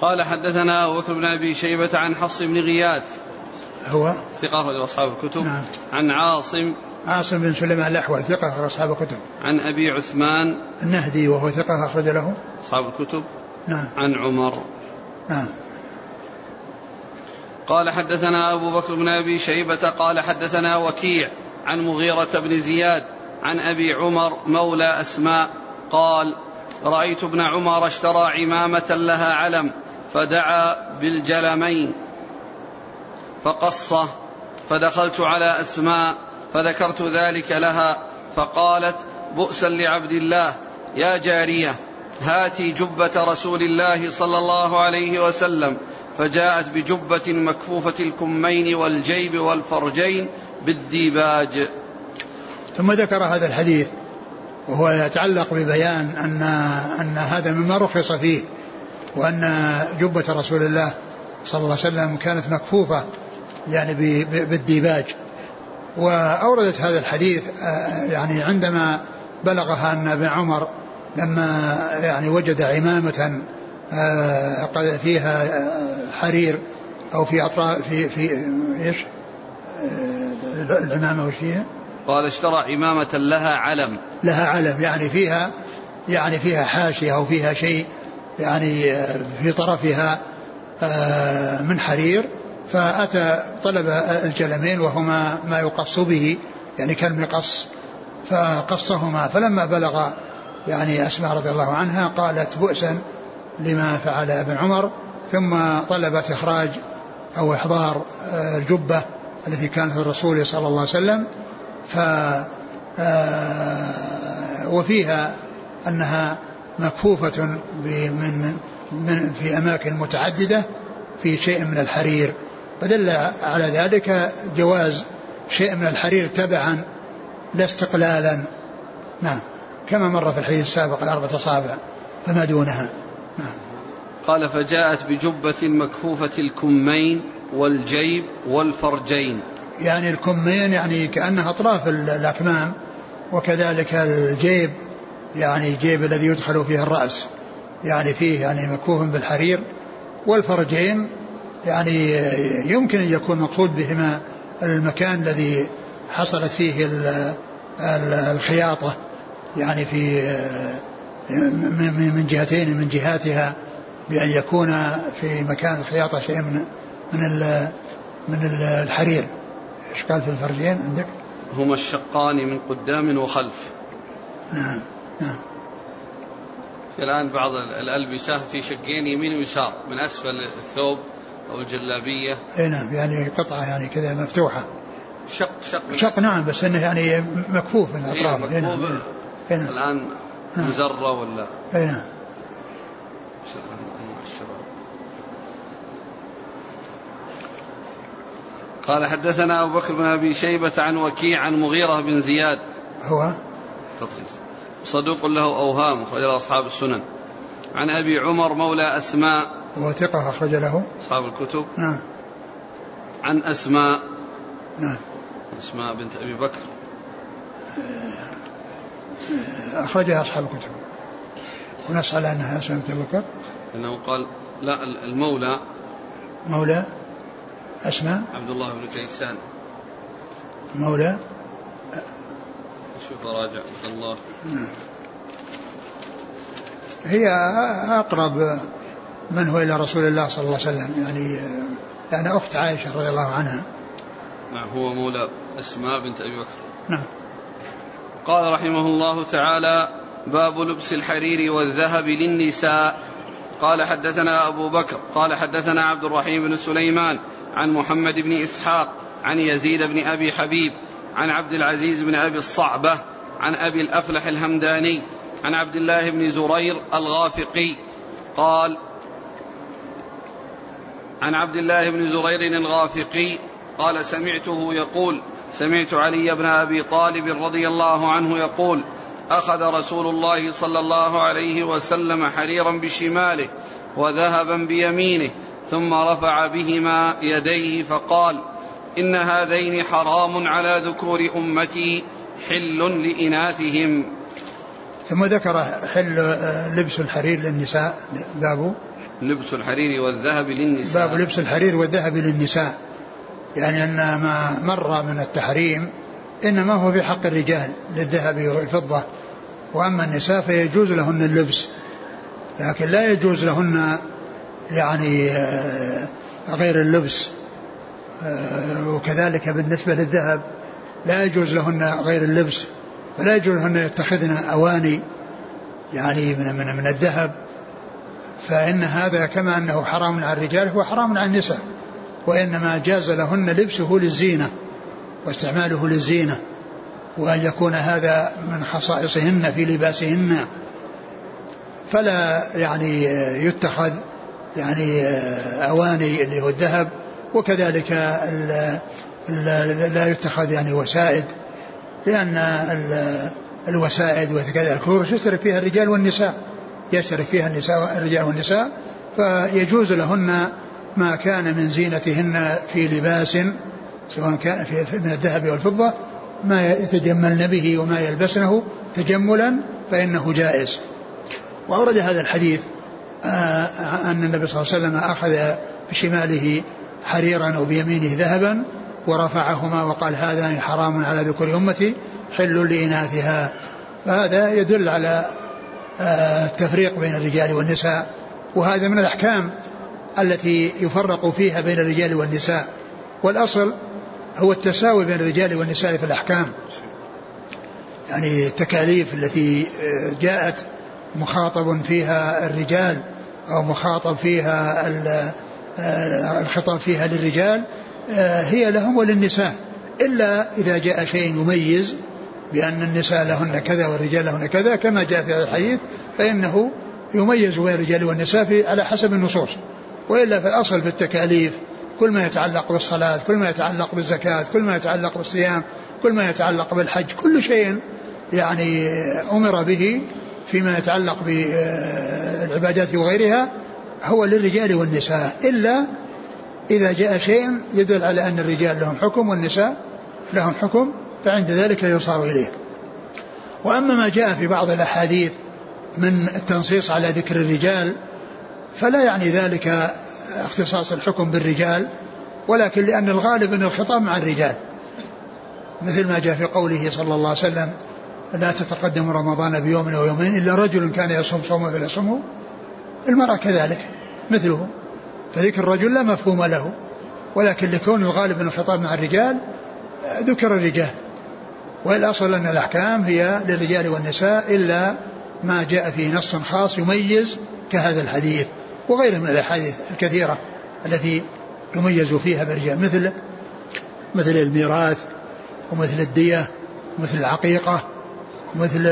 قال حدثنا أبو بكر بن أبي شيبة عن حفص بن غياث. هو؟ ثقة أصحاب الكتب. نعم. عن عاصم. عاصم بن سليمان الأحول ثقة أصحاب الكتب. عن أبي عثمان. النهدي وهو ثقة أخرج له. أصحاب الكتب. نعم. عن عمر. نعم. قال حدثنا أبو بكر بن أبي شيبة قال حدثنا وكيع عن مغيرة بن زياد. عن أبي عمر مولى أسماء قال رأيت ابن عمر اشترى عمامة لها علم فدعا بالجلمين فقصه فدخلت على أسماء فذكرت ذلك لها فقالت بؤسا لعبد الله يا جارية هاتي جبة رسول الله صلى الله عليه وسلم. فجاءت بجبة مكفوفة الكمين والجيب والفرجين بالديباج. ثم ذكر هذا الحديث وهو يتعلق ببيان أن أن هذا مما رخص فيه وأن جبة رسول الله صلى الله عليه وسلم كانت مكفوفة يعني بالديباج وأوردت هذا الحديث آه، يعني عندما بلغها أن ابن عمر لما يعني وجد عمامة آه، فيها آه، حرير أو في أطراف في في إيش؟ العمامة وش فيها؟ قال اشترى عمامة لها علم. لها علم يعني فيها يعني فيها حاشية أو فيها شيء يعني في طرفها من حرير. فأتى طلب الجلمين وهما ما يقص به يعني كالمقص فقصهما. فلما بلغ يعني أسماء رضي الله عنها قالت بؤسا لما فعل ابن عمر. ثم طلبت إخراج أو إحضار الجبة التي كانت الرسول صلى الله عليه وسلم. ف وفيها أنها مكفوفة من من في أماكن متعددة في شيء من الحرير. فدل على ذلك جواز شيء من الحرير تبعا لا استقلالا. نعم. كما مر في الحديث السابق الأربعة أصابع فما دونها. نعم. قال فجاءت بجبة مكفوفة الكمين والجيب والفرجين. يعني الكمين يعني كأنها أطراف الأكمام وكذلك الجيب يعني جيب الذي يدخل فيه الرأس يعني فيه يعني مكفوف بالحرير والفرجين يعني يمكن أن يكون مقصود بهما المكان الذي حصلت فيه الخياطة يعني في من جهتين من جهاتها بأن يكون في مكان الخياطة شيء من من من الحرير. إيش قال في الفرجين عندك؟ هما الشقان من قدام وخلف. نعم نعم. الآن بعض الألبسة في شقين يمين ويسار من أسفل الثوب أو الجلابية. إي نعم يعني قطعة يعني كذا مفتوحة. شق شق. شق نعم بس إنه يعني مكفوف من اطرافه إيه نعم نعم. الآن نعم. مزرة ولا؟ إي نعم. قال حدثنا أبو بكر بن أبي شيبة عن وكيع عن مغيرة بن زياد. هو؟ تطريف صدوق له أوهام أخرج أصحاب السنن. عن أبي عمر مولى أسماء. هو ثقة أخرج له؟ أصحاب الكتب. نعم. عن أسماء. نعم. أسماء بنت أبي بكر. أخرجها أصحاب الكتب. ونسأل عنها أسماء بنت أبي بكر. إنه قال لا المولى. مولى؟ أسماء؟ عبد الله بن كيسان مولى؟ شوف راجع عبد الله نعم. هي أقرب من هو إلى رسول الله صلى الله عليه وسلم. يعني يعني أخت عائشة رضي الله عنها. نعم هو مولى أسماء بنت أبي بكر. نعم. قال رحمه الله تعالى باب لبس الحرير والذهب للنساء. قال حدثنا أبو بكر قال حدثنا عبد الرحيم بن سليمان عن محمد بن إسحاق عن يزيد بن أبي حبيب عن عبد العزيز بن أبي الصعبة عن أبي الأفلح الهمداني عن عبد الله بن زرير الغافقي. قال عن عبد الله بن زرير الغافقي قال سمعته يقول سمعت علي بن أبي طالب رضي الله عنه يقول أخذ رسول الله صلى الله عليه وسلم حريرا بشماله وذهبا بيمينه ثم رفع بهما يديه فقال إن هذين حرام على ذكور أمتي حل لإناثهم. ثم ذكر حل لبس الحرير للنساء بابه. لبس الحرير والذهب للنساء. باب لبس الحرير والذهب للنساء. يعني أن ما مر من التحريم إنما هو في حق الرجال للذهب والفضة. وأما النساء فيجوز لهن اللبس. لكن لا يجوز لهن يعني آه، غير اللبس آه، وكذلك بالنسبة للذهب لا يجوز لهن غير اللبس فلا يجوز لهن يتخذن أواني يعني من من من الذهب فإن هذا كما أنه حرام على الرجال هو حرام على النساء وإنما جاز لهن لبسه للزينة واستعماله للزينة وأن يكون هذا من خصائصهن في لباسهن. فلا يعني يتخذ يعني أواني اللي هو الذهب وكذلك لا يتخذ يعني وسائد لأن الوسائد وكذا الكورس يشترك فيها الرجال والنساء يشترك فيها النساء الرجال والنساء فيجوز لهن ما كان من زينتهن في لباس سواء كان في من الذهب والفضة ما يتجملن به وما يلبسنه تجملا فإنه جائز. وأورد هذا الحديث آه، أن النبي صلى الله عليه وسلم أخذ بشماله حريرا أو بيمينه ذهبا ورفعهما وقال هذان حرام على ذكور أمتي حل لإناثها. فهذا يدل على آه، التفريق بين الرجال والنساء. وهذا من الأحكام التي يفرق فيها بين الرجال والنساء. والأصل هو التساوي بين الرجال والنساء في الأحكام. يعني التكاليف التي آه، جاءت مخاطب فيها الرجال أو مخاطب فيها آه، الخطاب فيها للرجال آه، هي لهم وللنساء. إلا إذا جاء شيء يميز بأن النساء لهن كذا والرجال لهن كذا كما جاء في هذا الحديث فإنه يميز بين الرجال والنساء في على حسب النصوص. وإلا في الأصل في التكاليف كل ما يتعلق بالصلاة كل ما يتعلق بالزكاة كل ما يتعلق بالصيام كل ما يتعلق بالحج كل شيء يعني أمر به فيما يتعلق بالعبادات وغيرها هو للرجال والنساء إلا إذا جاء شيء يدل على أن الرجال لهم حكم والنساء لهم حكم فعند ذلك يصار إليه. وأما ما جاء في بعض الأحاديث من التنصيص على ذكر الرجال فلا يعني ذلك اختصاص الحكم بالرجال ولكن لأن الغالب أن الخطاب مع الرجال. مثل ما جاء في قوله صلى الله عليه وسلم لا تتقدم رمضان بيوم أو يومين إلا رجل كان يصوم صوما فليصومه. المرأة كذلك مثله. فذكر الرجل لا مفهوم له ولكن لكون الغالب من الخطاب مع الرجال ذكر الرجال. والأصل أن الأحكام هي للرجال والنساء إلا ما جاء فيه نص خاص يميز كهذا الحديث وغيره من الأحاديث الكثيرة التي يميز فيها بالرجال مثل مثل الميراث ومثل الدية ومثل العقيقة. ومثل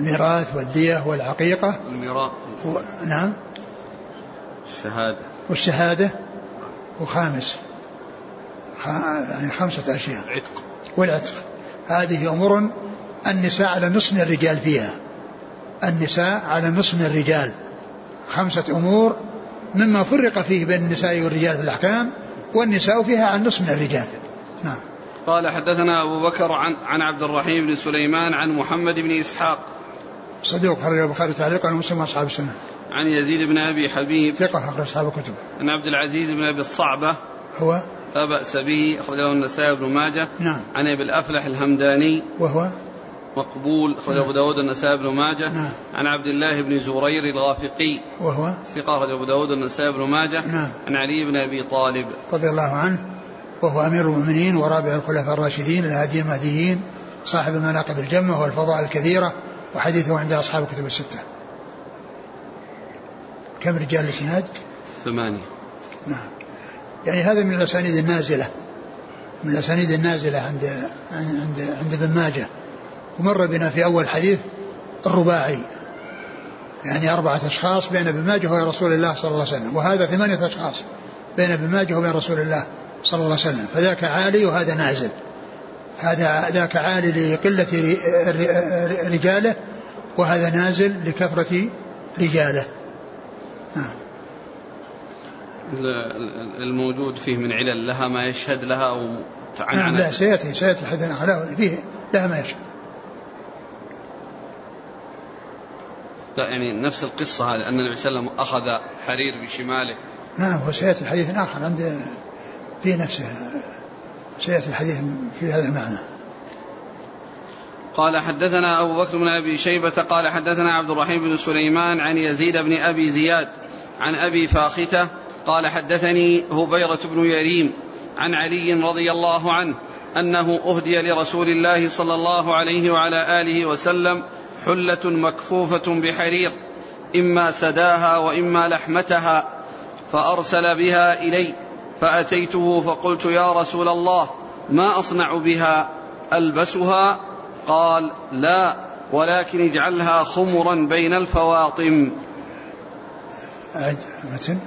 الميراث والدية والعقيقة. الميراث. و... نعم. الشهادة. والشهادة. وخامس. خ... يعني خمسة أشياء. عتق والعتق. هذه أمور النساء على نصف الرجال فيها. النساء على نصف الرجال. خمسة أمور مما فرق فيه بين النساء والرجال في الأحكام والنساء فيها عن نصف الرجال. نعم. قال حدثنا أبو بكر عن, عن عبد الرحيم بن سليمان عن محمد بن إسحاق. صدوق خرج البخاري تعليقا ومسلم أصحاب السنة. عن يزيد بن أبي حبيب. ثقة أخرج أصحاب الكتب. عن عبد العزيز بن أبي الصعبة. هو؟ لا بأس به أخرجه النسائي بن ماجه. نعم. عن أبي الأفلح الهمداني. وهو؟ مقبول أخرجه نعم. أبو داود النسائي بن ماجه. نعم. عن عبد الله بن زرير الغافقي. وهو؟ ثقة أخرجه أبو داود النسائي بن ماجه. نعم. عن علي بن أبي طالب. رضي الله عنه. وهو أمير المؤمنين ورابع الخلفاء الراشدين الهادي المهديين صاحب المناقب الجمة والفضائل الكثيرة وحديثه عند أصحاب الكتب الستة. كم رجال الإسناد؟ ثمانية. نعم. يعني هذا من الأسانيد النازلة من الأسانيد النازلة عند عند عند ابن ماجه. ومر بنا في أول حديث الرباعي. يعني أربعة أشخاص بين ابن ماجه ورسول الله صلى الله عليه وسلم. وهذا ثمانية أشخاص بين ابن ماجه وبين رسول الله. صلى الله عليه وسلم. فذاك عالي وهذا نازل. هذا ذاك عالي لقلة رجاله وهذا نازل لكثرة رجاله. نعم. الموجود فيه من علل لها ما يشهد لها أو نعم لا سيأتي سيأتي الحديث فيه لها ما يشهد. لا يعني نفس القصة هذه أن النبي صلى الله عليه وسلم أخذ حرير بشماله. نعم وسيأتي حديث آخر عند في نفسه سيأتي الحديث في هذا المعنى. قال حدثنا أبو بكر بن أبي شيبة قال حدثنا عبد الرحيم بن سليمان عن يزيد بن أبي زياد عن أبي فاختة قال حدثني هبيرة بن يريم عن علي رضي الله عنه أنه أهدي لرسول الله صلى الله عليه وعلى آله وسلم حلة مكفوفة بحرير إما سداها وإما لحمتها فأرسل بها إلي. فأتيته فقلت يا رسول الله ما أصنع بها؟ ألبسها؟ قال لا ولكن اجعلها خمرا بين الفواطم. متن؟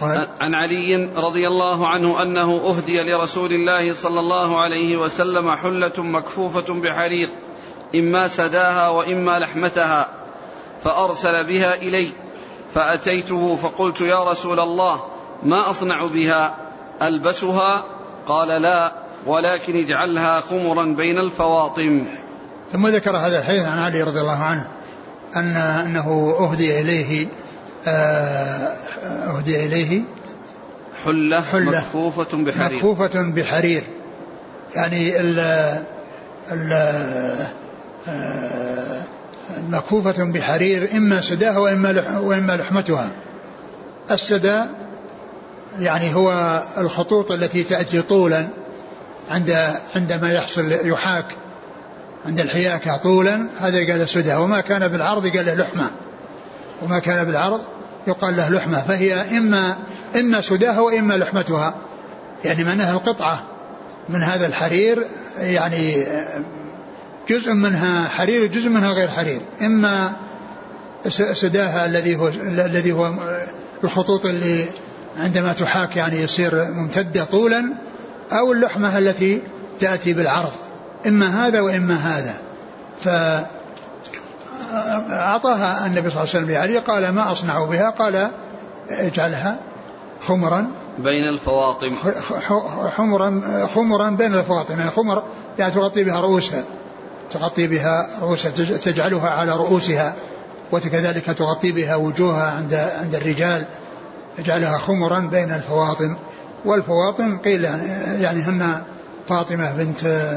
قال عن علي رضي الله عنه أنه أهدي لرسول الله صلى الله عليه وسلم حلة مكفوفة بحرير إما سداها وإما لحمتها فأرسل بها إلي فأتيته فقلت يا رسول الله ما أصنع بها ألبسها؟ قال لا ولكن اجعلها خمرا بين الفواطم. ثم ذكر هذا الحديث عن علي رضي الله عنه أن أنه أهدي إليه آه، أهدي إليه. حلة, حلة. مكفوفة بحرير. مكفوفة بحرير. يعني ال ال آه، مكفوفة بحرير إما سداها وإما وإما لحمتها. السدى يعني هو الخطوط التي تأتي طولا عند عندما يحصل يحاك عند الحياكة طولا هذا قال سدى. وما كان بالعرض قال له لحمة. وما كان بالعرض يقال له لحمة. فهي إما إما سداها وإما لحمتها. يعني معناها القطعة من هذا الحرير يعني جزء منها حرير وجزء منها غير حرير. إما سداها الذي هو الذي هو الخطوط اللي عندما تحاك يعني يصير ممتدة طولا أو اللحمة التي تأتي بالعرض إما هذا وإما هذا. ف أعطاها النبي صلى الله عليه وسلم لعلي قال ما أصنع بها؟ قال اجعلها خمرا. بين الفواطم. خمرا خمرا بين الفواطم يعني خمر يعني تغطي بها رؤوسها. تغطي بها رؤوسها تجعلها على رؤوسها. وكذلك تغطي بها وجوهها عند عند الرجال. اجعلها خمرا بين الفواطم والفواطم قيل يعني, يعني هن فاطمة بنت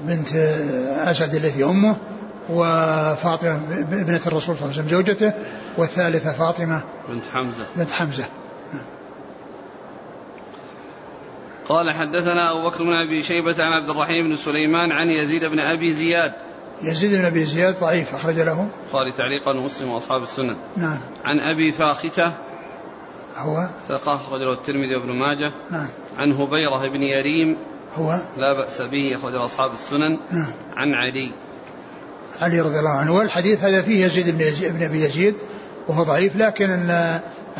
بنت أسد التي أمه وفاطمة ابنة الرسول صلى الله عليه وسلم زوجته والثالثة فاطمة بنت حمزة. بنت حمزة. قال حدثنا أبو بكر بن أبي شيبة عن عبد الرحيم بن سليمان عن يزيد بن أبي زياد. يزيد بن أبي زياد ضعيف أخرج له. قال تعليقا مسلم وأصحاب السنن نعم. عن أبي فاختة هو؟ ثقة أخرج له الترمذي وابن ماجه. نعم. عن هبيرة بن يريم. هو؟ لا بأس به أخرج له أصحاب السنن. نعم. عن علي. علي رضي الله عنه. والحديث هذا فيه يزيد بن, يزيد بن أبي يزيد وهو ضعيف لكن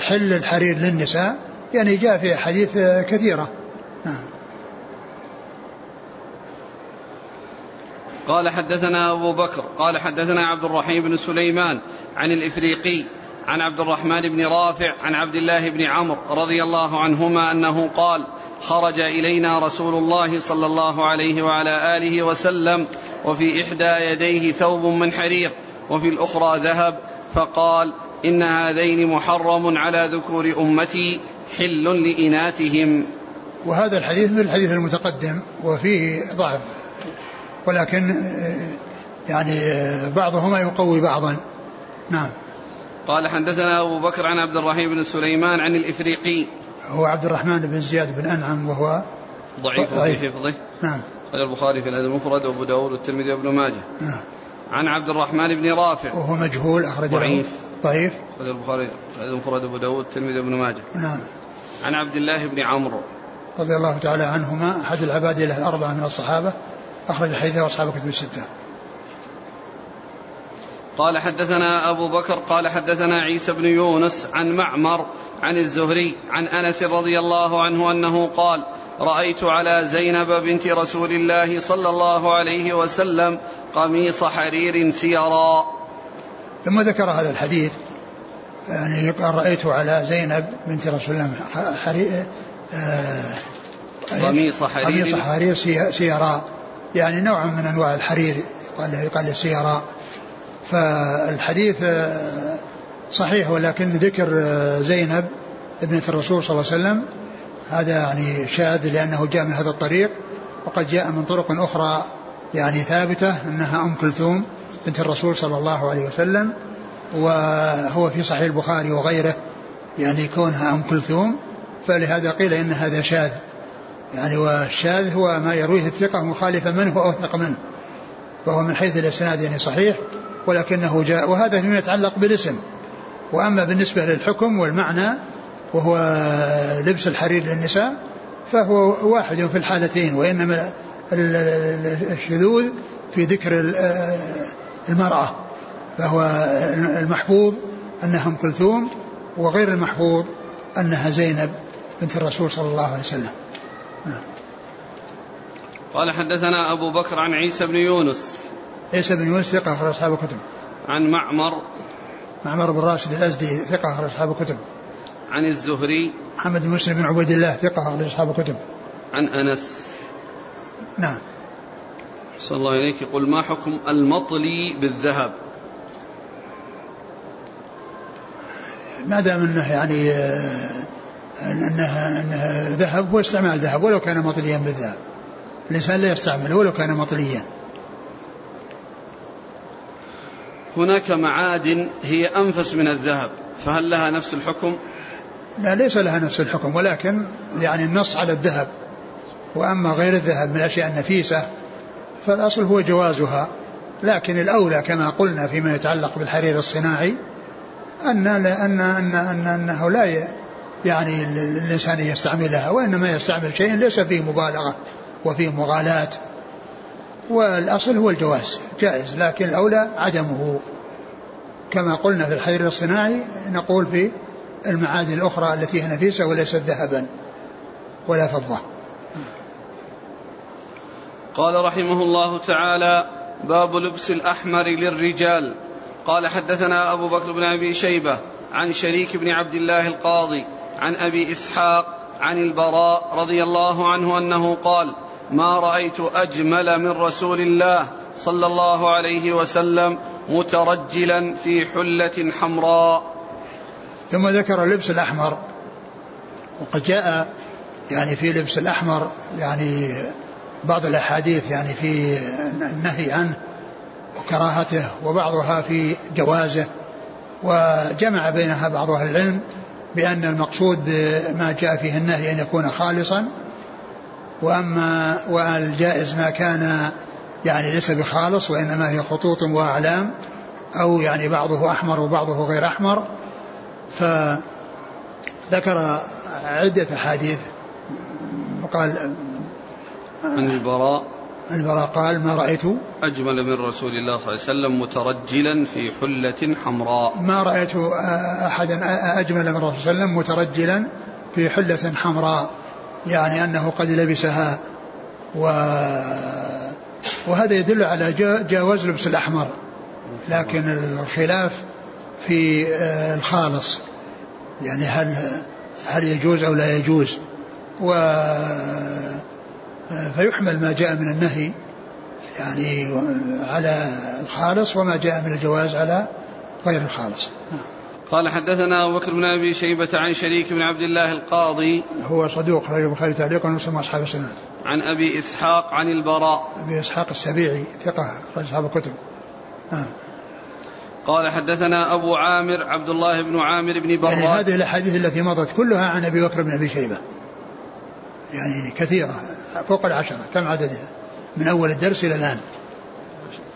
حل الحرير للنساء. يعني جاء في أحاديث كثيرة. نعم. قال حدثنا أبو بكر قال حدثنا عبد الرحيم بن سليمان عن الإفريقي عن عبد الرحمن بن رافع عن عبد الله بن عمرو رضي الله عنهما أنه قال خرج إلينا رسول الله صلى الله عليه وعلى آله وسلم وفي إحدى يديه ثوب من حرير وفي الأخرى ذهب فقال إن هذين محرم على ذكور أمتي حل لإناثهم. وهذا الحديث من الحديث المتقدم وفيه ضعف ولكن يعني بعضهما يقوي بعضا. نعم. قال حدثنا أبو بكر عن عبد الرحيم بن سليمان عن الإفريقي. هو عبد الرحمن بن زياد بن أنعم وهو ضعيف في حفظه. نعم. قال البخاري في الأدب المفرد وأبو داود والترمذي وابن ماجه. نعم. عن عبد الرحمن بن رافع. وهو مجهول أخرج ضعيف. ضعيف. قال البخاري في المفرد وأبو داود والترمذي وابن ماجه. نعم. عن عبد الله بن عمرو. رضي الله تعالى عنهما أحد العباد الأربعة من الصحابة أخرج الحديث وأصحاب كتب الستة. قال حدثنا أبو بكر قال حدثنا عيسى بن يونس عن معمر عن الزهري عن أنس رضي الله عنه أنه قال رأيت على زينب بنت رسول الله صلى الله عليه وسلم قميص حرير سيرا. ثم ذكر هذا الحديث يعني قال رأيت على زينب بنت رسول الله حرير آه قميص حرير. قميص حرير سيرا يعني نوع من أنواع الحرير يقال له يقال له سيرا. فالحديث صحيح ولكن ذكر زينب ابنة الرسول صلى الله عليه وسلم. هذا يعني شاذ لأنه جاء من هذا الطريق وقد جاء من طرق أخرى يعني ثابتة أنها أم كلثوم بنت الرسول صلى الله عليه وسلم وهو في صحيح البخاري وغيره يعني كونها أم كلثوم. فلهذا قيل إن هذا شاذ. يعني والشاذ هو ما يرويه الثقة مخالفا منه وأوثق منه فهو من حيث الإسناد يعني صحيح. ولكنه جاء وهذا فيما يتعلق بالاسم وأما بالنسبة للحكم والمعنى وهو لبس الحرير للنساء فهو واحد في الحالتين وإنما الشذوذ في ذكر المرأة فهو المحفوظ أنها أم كلثوم وغير المحفوظ أنها زينب بنت الرسول صلى الله عليه وسلم نعم. قال حدثنا أبو بكر عن عيسى بن يونس عيسى بن يونس ثقة أخرج أصحاب الكتب. عن معمر. معمر بن راشد الأزدي ثقة أخرج أصحاب الكتب. عن الزهري. محمد بن مسلم بن عبيد الله ثقة أخرج أصحاب الكتب. عن أنس. نعم. صلى الله إليك يقول ما حكم المطلي بالذهب؟ ما دام أنه يعني آه، انه أنه ذهب هو استعمال ذهب ولو كان مطليا بالذهب. الإنسان لا يستعمله ولو كان مطليا. هناك معادن هي أنفس من الذهب فهل لها نفس الحكم؟ لا ليس لها نفس الحكم ولكن يعني النص على الذهب وأما غير الذهب من الاشياء النفيسه فالأصل هو جوازها لكن الأولى كما قلنا فيما يتعلق بالحرير الصناعي أن أن أن, أن أنه لا يعني الإنسان يستعملها وإنما يستعمل شيء ليس فيه مبالغة وفيه مغالاة والأصل هو الجواز جائز لكن الأولى عدمه. كما قلنا في الحرير الصناعي نقول في المعادن الأخرى التي هي نفيسة وليست ذهبا ولا فضة. قال رحمه الله تعالى باب لبس الأحمر للرجال. قال حدثنا أبو بكر بن أبي شيبة عن شريك بن عبد الله القاضي عن أبي إسحاق عن البراء رضي الله عنه أنه قال ما رأيت أجمل من رسول الله صلى الله عليه وسلم مترجلا في حلة حمراء. ثم ذكر اللبس الأحمر. وقد جاء يعني في لبس الأحمر يعني بعض الأحاديث يعني في النهي عنه وكراهته وبعضها في جوازه وجمع بينها بعض أهل العلم بأن المقصود ما جاء فيه النهي أن يكون خالصا وأما والجائز ما كان يعني ليس بخالص وإنما هي خطوط وأعلام أو يعني بعضه أحمر وبعضه غير أحمر فذكر عدة أحاديث. قال عن البراء. البراء قال ما رأيت؟ أجمل من رسول الله صلى الله عليه وسلم مترجلا في حلة حمراء. ما رأيت أحدا أجمل من رسول الله صلى الله عليه وسلم مترجلا في حلة حمراء. يعني أنه قد لبسها. و وهذا يدل على جواز لبس الأحمر. لكن الخلاف في آه، الخالص. يعني هل هل يجوز أو لا يجوز. و فيحمل ما جاء من النهي. يعني على الخالص وما جاء من الجواز على غير الخالص. قال حدثنا أبو بكر بن أبي شيبة عن شريك بن عبد الله القاضي. هو صدوق خرج البخاري تعليقا ومسلم أصحاب السنة عن أبي إسحاق عن البراء. أبي إسحاق السبيعي ثقة خرج أصحاب الكتب. آه. قال حدثنا أبو عامر عبد الله بن عامر بن براد يعني هذه الأحاديث التي مضت كلها عن أبي بكر بن أبي شيبة. يعني كثيرة فوق العشرة كم عددها؟ من أول الدرس إلى الآن.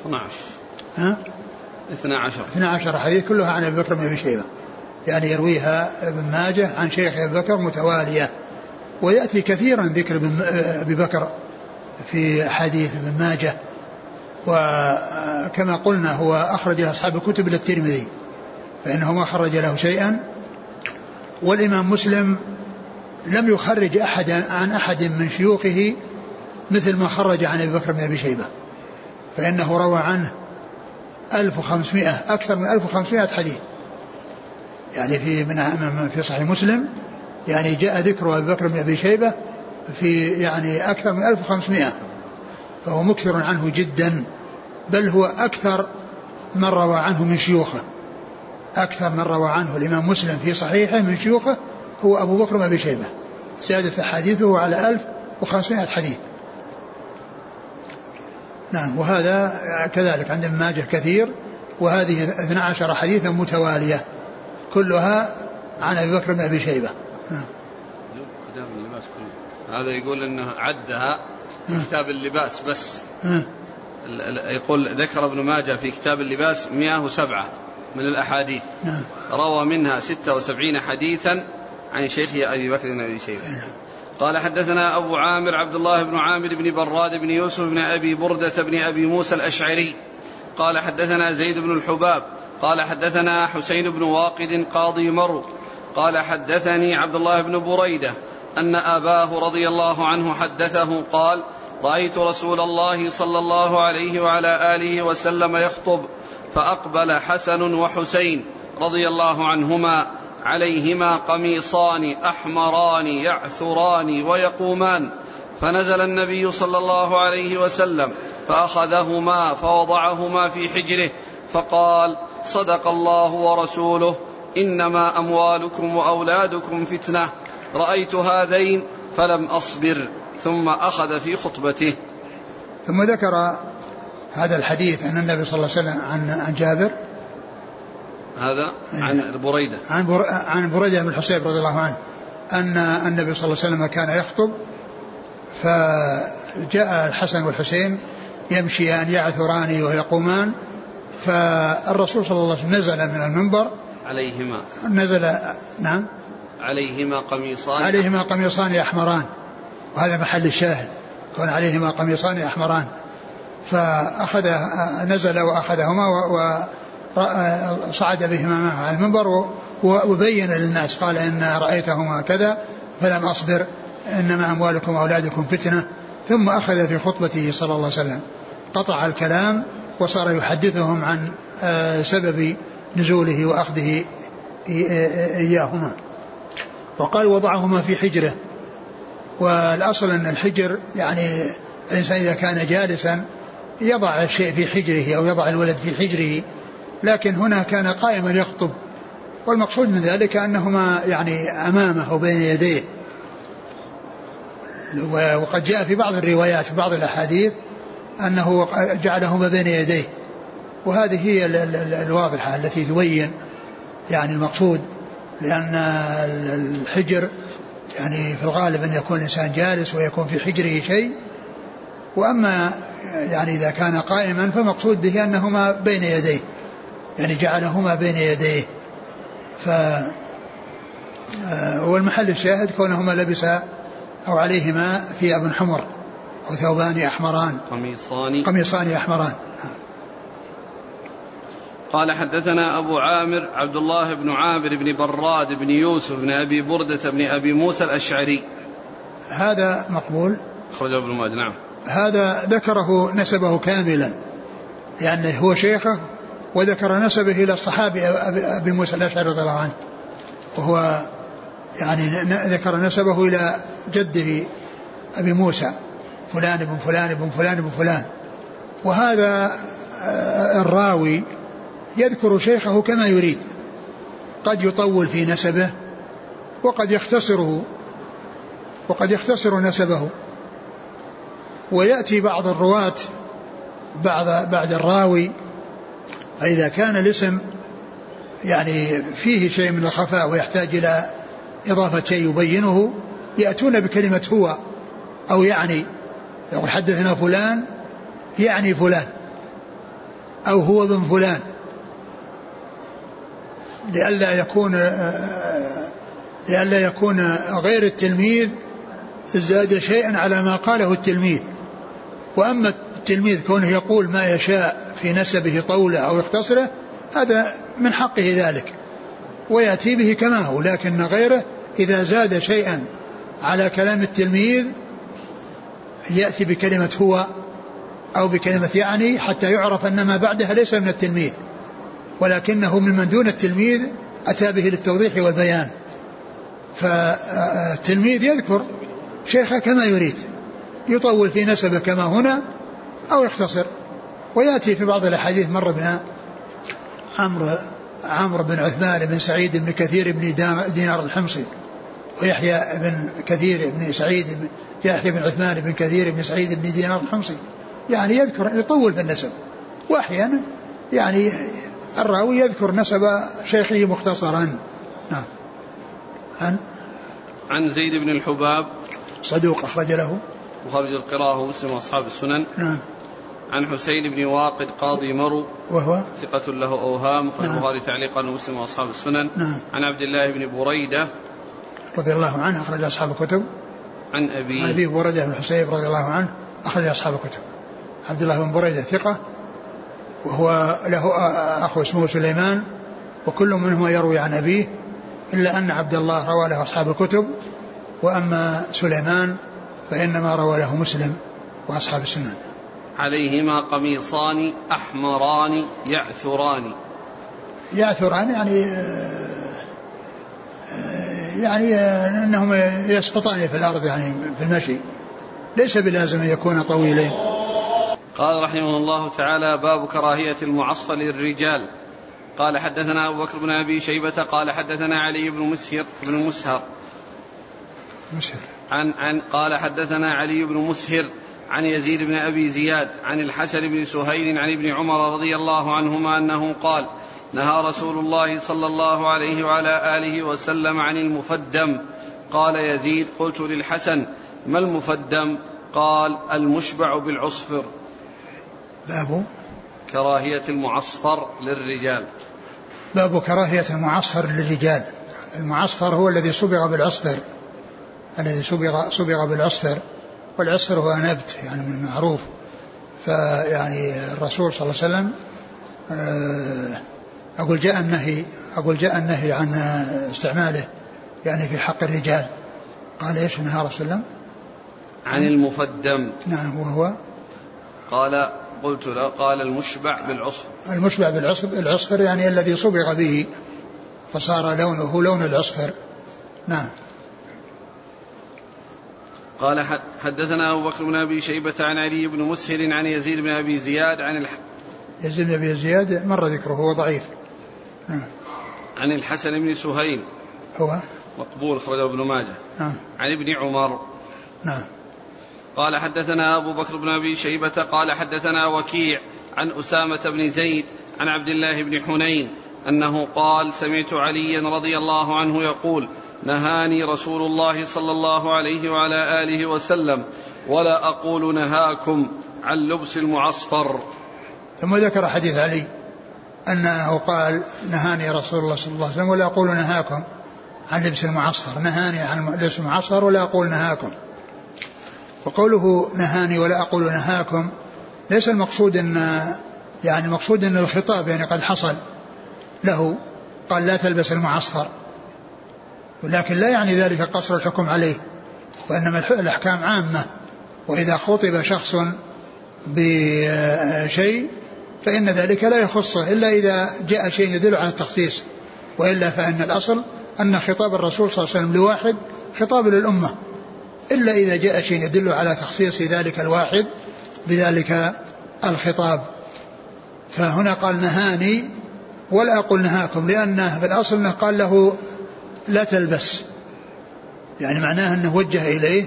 12 ها؟ 12 12 حديث كلها عن أبي بكر بن أبي شيبة. يعني يرويها ابن ماجه عن شيخ أبي بكر متوالية. ويأتي كثيرا ذكر أبي بكر في حديث ابن ماجه. وكما قلنا هو أخرج أصحاب الكتب إلى الترمذي. فإنه ما خرج له شيئا. والإمام مسلم لم يخرج أحدا عن أحد من شيوخه مثل ما خرج عن أبي بكر بن أبي شيبة. فإنه روى عنه 1500 أكثر من 1500 حديث. يعني في من في صحيح مسلم يعني جاء ذكر أبي بكر بن أبي شيبة في يعني أكثر من 1500 فهو مكثر عنه جدا بل هو أكثر من روى عنه من شيوخه. أكثر من روى عنه الإمام مسلم في صحيحه من شيوخه هو أبو بكر بن أبي شيبة. زادت أحاديثه على 1500 حديث. نعم وهذا كذلك عند ابن ماجه كثير وهذه 12 حديثا متوالية كلها عن أبي بكر بن أبي شيبة نعم. هذا يقول إنه عدها في نعم. كتاب اللباس بس نعم. يقول ذكر ابن ماجه في كتاب اللباس 107 من الأحاديث نعم. روى منها 76 حديثا عن شيخه أبي بكر بن أبي شيبة قال حدثنا أبو عامر عبد الله بن عامر بن براد بن يوسف بن أبي بردة بن أبي موسى الأشعري. قال حدثنا زيد بن الحباب. قال حدثنا حسين بن واقد قاضي مرو. قال حدثني عبد الله بن بريدة أن أباه رضي الله عنه حدثه قال رأيت رسول الله صلى الله عليه وعلى آله وسلم يخطب فأقبل حسن وحسين رضي الله عنهما. عليهما قميصان أحمران يعثران ويقومان. فنزل النبي صلى الله عليه وسلم فأخذهما فوضعهما في حجره فقال صدق الله ورسوله إنما أموالكم وأولادكم فتنة. رأيت هذين فلم أصبر. ثم أخذ في خطبته. ثم ذكر هذا الحديث ان النبي صلى الله عليه وسلم عن عن جابر هذا عن بريدة. عن بر... عن بريدة بن الحصيب رضي الله عنه أن النبي صلى الله عليه وسلم كان يخطب فجاء الحسن والحسين يمشيان يعثران ويقومان فالرسول صلى الله عليه وسلم نزل من المنبر. عليهما. نزل نعم. عليهما قميصان. عليهما قميصان أحمران وهذا محل الشاهد كون عليهما قميصان أحمران. فأخذ نزل وأخذهما و صعد بهما على المنبر وبين للناس قال إن رأيتهما كذا فلم أصبر إنما أموالكم وأولادكم فتنة. ثم أخذ في خطبته صلى الله عليه وسلم قطع الكلام وصار يحدثهم عن آه، سبب نزوله وأخذه إياهما. وقال وضعهما في حجرة. والأصل أن الحجر يعني الإنسان إذا كان جالسا يضع الشيء في حجره أو يضع الولد في حجره لكن هنا كان قائما يخطب. والمقصود من ذلك أنهما يعني أمامه وبين يديه. وقد جاء في بعض الروايات في بعض الأحاديث أنه جعلهما بين يديه. وهذه هي الواضحة التي تبين يعني المقصود لأن الحجر يعني في الغالب أن يكون الإنسان جالس ويكون في حجره شيء. وأما يعني إذا كان قائما فمقصود به أنهما بين يديه. يعني جعلهما بين يديه. ف آه، والمحل الشاهد كونهما لبسا أو عليهما ثياب حمر أو ثوبان أحمران. قميصان. قميصان أحمران. قال حدثنا أبو عامر عبد الله بن عامر بن براد بن يوسف بن أبي بردة بن أبي موسى الأشعري. هذا مقبول. أخرجه ابن ماجه نعم. هذا ذكره نسبه كاملا لأنه هو شيخه وذكر نسبه إلى الصحابي أبي موسى الأشعري رضي الله عنه. وهو يعني ذكر نسبه إلى جده أبي موسى. فلان ابن فلان ابن فلان ابن فلان. وهذا آه، الراوي يذكر شيخه كما يريد. قد يطول في نسبه وقد يختصره وقد يختصر نسبه. ويأتي بعض الرواة بعد بعد الراوي فإذا كان الاسم يعني فيه شيء من الخفاء ويحتاج إلى إضافة شيء يبينه يأتون بكلمة هو أو يعني يقول حدثنا فلان يعني فلان أو هو ابن فلان. لئلا يكون لئلا يكون غير التلميذ زاد شيئا على ما قاله التلميذ. وأما التلميذ كونه يقول ما يشاء في نسبه طوله أو يختصره هذا من حقه ذلك. ويأتي به كما هو لكن غيره إذا زاد شيئا على كلام التلميذ يأتي بكلمة هو أو بكلمة يعني حتى يعرف أن ما بعدها ليس من التلميذ ولكنه ممن دون التلميذ أتى به للتوضيح والبيان. فالتلميذ يذكر شيخه كما يريد يطول في نسبه كما هنا أو يختصر. ويأتي في بعض الأحاديث مر بنا عمرو عمرو بن عثمان بن سعيد بن كثير بن دينار الحمصي ويحيى بن كثير بن سعيد بن يحيى بن عثمان بن كثير بن سعيد بن دينار الحمصي. يعني يذكر يطول في النسب. وأحيانا يعني الراوي يذكر نسب شيخه مختصرا. نعم. عن؟ عن زيد بن الحباب. صدوق أخرج له. وخرج القراءة ومسلم وأصحاب السنن. نعم. عن حسين بن واقد قاضي مرو وهو؟ ثقة له أوهام أخرج نعم. البخاري تعليقا ومسلم وأصحاب السنن. نعم. عن عبد الله بن بريدة. رضي الله عنه أخرج أصحاب الكتب. عن أبي عن أبي بريدة بن حسين رضي الله عنه أخرج أصحاب الكتب. عبد الله بن بريدة ثقة وهو له أخو اسمه سليمان وكل منهما يروي عن أبيه إلا أن عبد الله روى له أصحاب الكتب وأما سليمان فإنما روى له مسلم وأصحاب السنن. عليهما قميصان أحمران يعثران. يعثران يعني يعني أنهم يسقطان في الأرض يعني في المشي. ليس بلازم أن يكون طويلين. قال رحمه الله تعالى باب كراهية المعصفر للرجال. قال حدثنا أبو بكر بن أبي شيبة قال حدثنا علي بن مسهر بن مسهر. مسهر. عن عن قال حدثنا علي بن مسهر عن يزيد بن أبي زياد عن الحسن بن سهيل عن ابن عمر رضي الله عنهما أنه قال نهى رسول الله صلى الله عليه وعلى آله وسلم عن المفدم. قال يزيد قلت للحسن ما المفدم؟ قال المشبع بالعصفر. باب كراهية المعصفر للرجال. باب كراهية المعصفر للرجال. المعصفر هو الذي صبغ بالعصفر. الذي صبغ صبغ بالعصفر. والعصفر هو نبت يعني من المعروف فيعني الرسول صلى الله عليه وسلم آه، أقول جاء النهي أقول جاء النهي عن استعماله يعني في حق الرجال. قال إيش نهى رسول الله عن المفدم. نعم وهو؟ قال قلت له قال المشبع بالعصفر المشبع بالعصفر العصفر يعني الذي صبغ به فصار لونه لون العصفر. نعم. قال حدثنا أبو بكر بن أبي شيبة عن علي بن مسهر عن يزيد بن أبي زياد عن الح... يزيد بن أبي زياد مر ذكره هو ضعيف. نعم. عن الحسن بن سهيل. هو؟ مقبول أخرجه ابن ماجه. نعم. عن ابن عمر. نعم. قال حدثنا أبو بكر بن أبي شيبة قال حدثنا وكيع عن أسامة بن زيد عن عبد الله بن حنين أنه قال سمعت عليا رضي الله عنه يقول نهاني رسول الله صلى الله عليه وعلى آله وسلم ولا أقول نهاكم عن لبس المعصفر. ثم ذكر حديث علي أنه قال نهاني رسول الله صلى الله عليه وسلم ولا أقول نهاكم عن لبس المعصفر. نهاني عن لبس المعصفر ولا أقول نهاكم. وقوله نهاني ولا أقول نهاكم ليس المقصود أن يعني المقصود أن الخطاب يعني قد حصل له. قال لا تلبس المعصفر. ولكن لا يعني ذلك قصر الحكم عليه وإنما الأحكام عامة. وإذا خطب شخص بشيء فإن ذلك لا يخصه إلا إذا جاء شيء يدل على التخصيص. وإلا فإن الأصل أن خطاب الرسول صلى الله عليه وسلم لواحد خطاب للأمة. إلا إذا جاء شيء يدل على تخصيص ذلك الواحد بذلك الخطاب. فهنا قال نهاني ولا أقول نهاكم لأنه في الأصل أنه قال له لا تلبس. يعني معناه أنه وجه إليه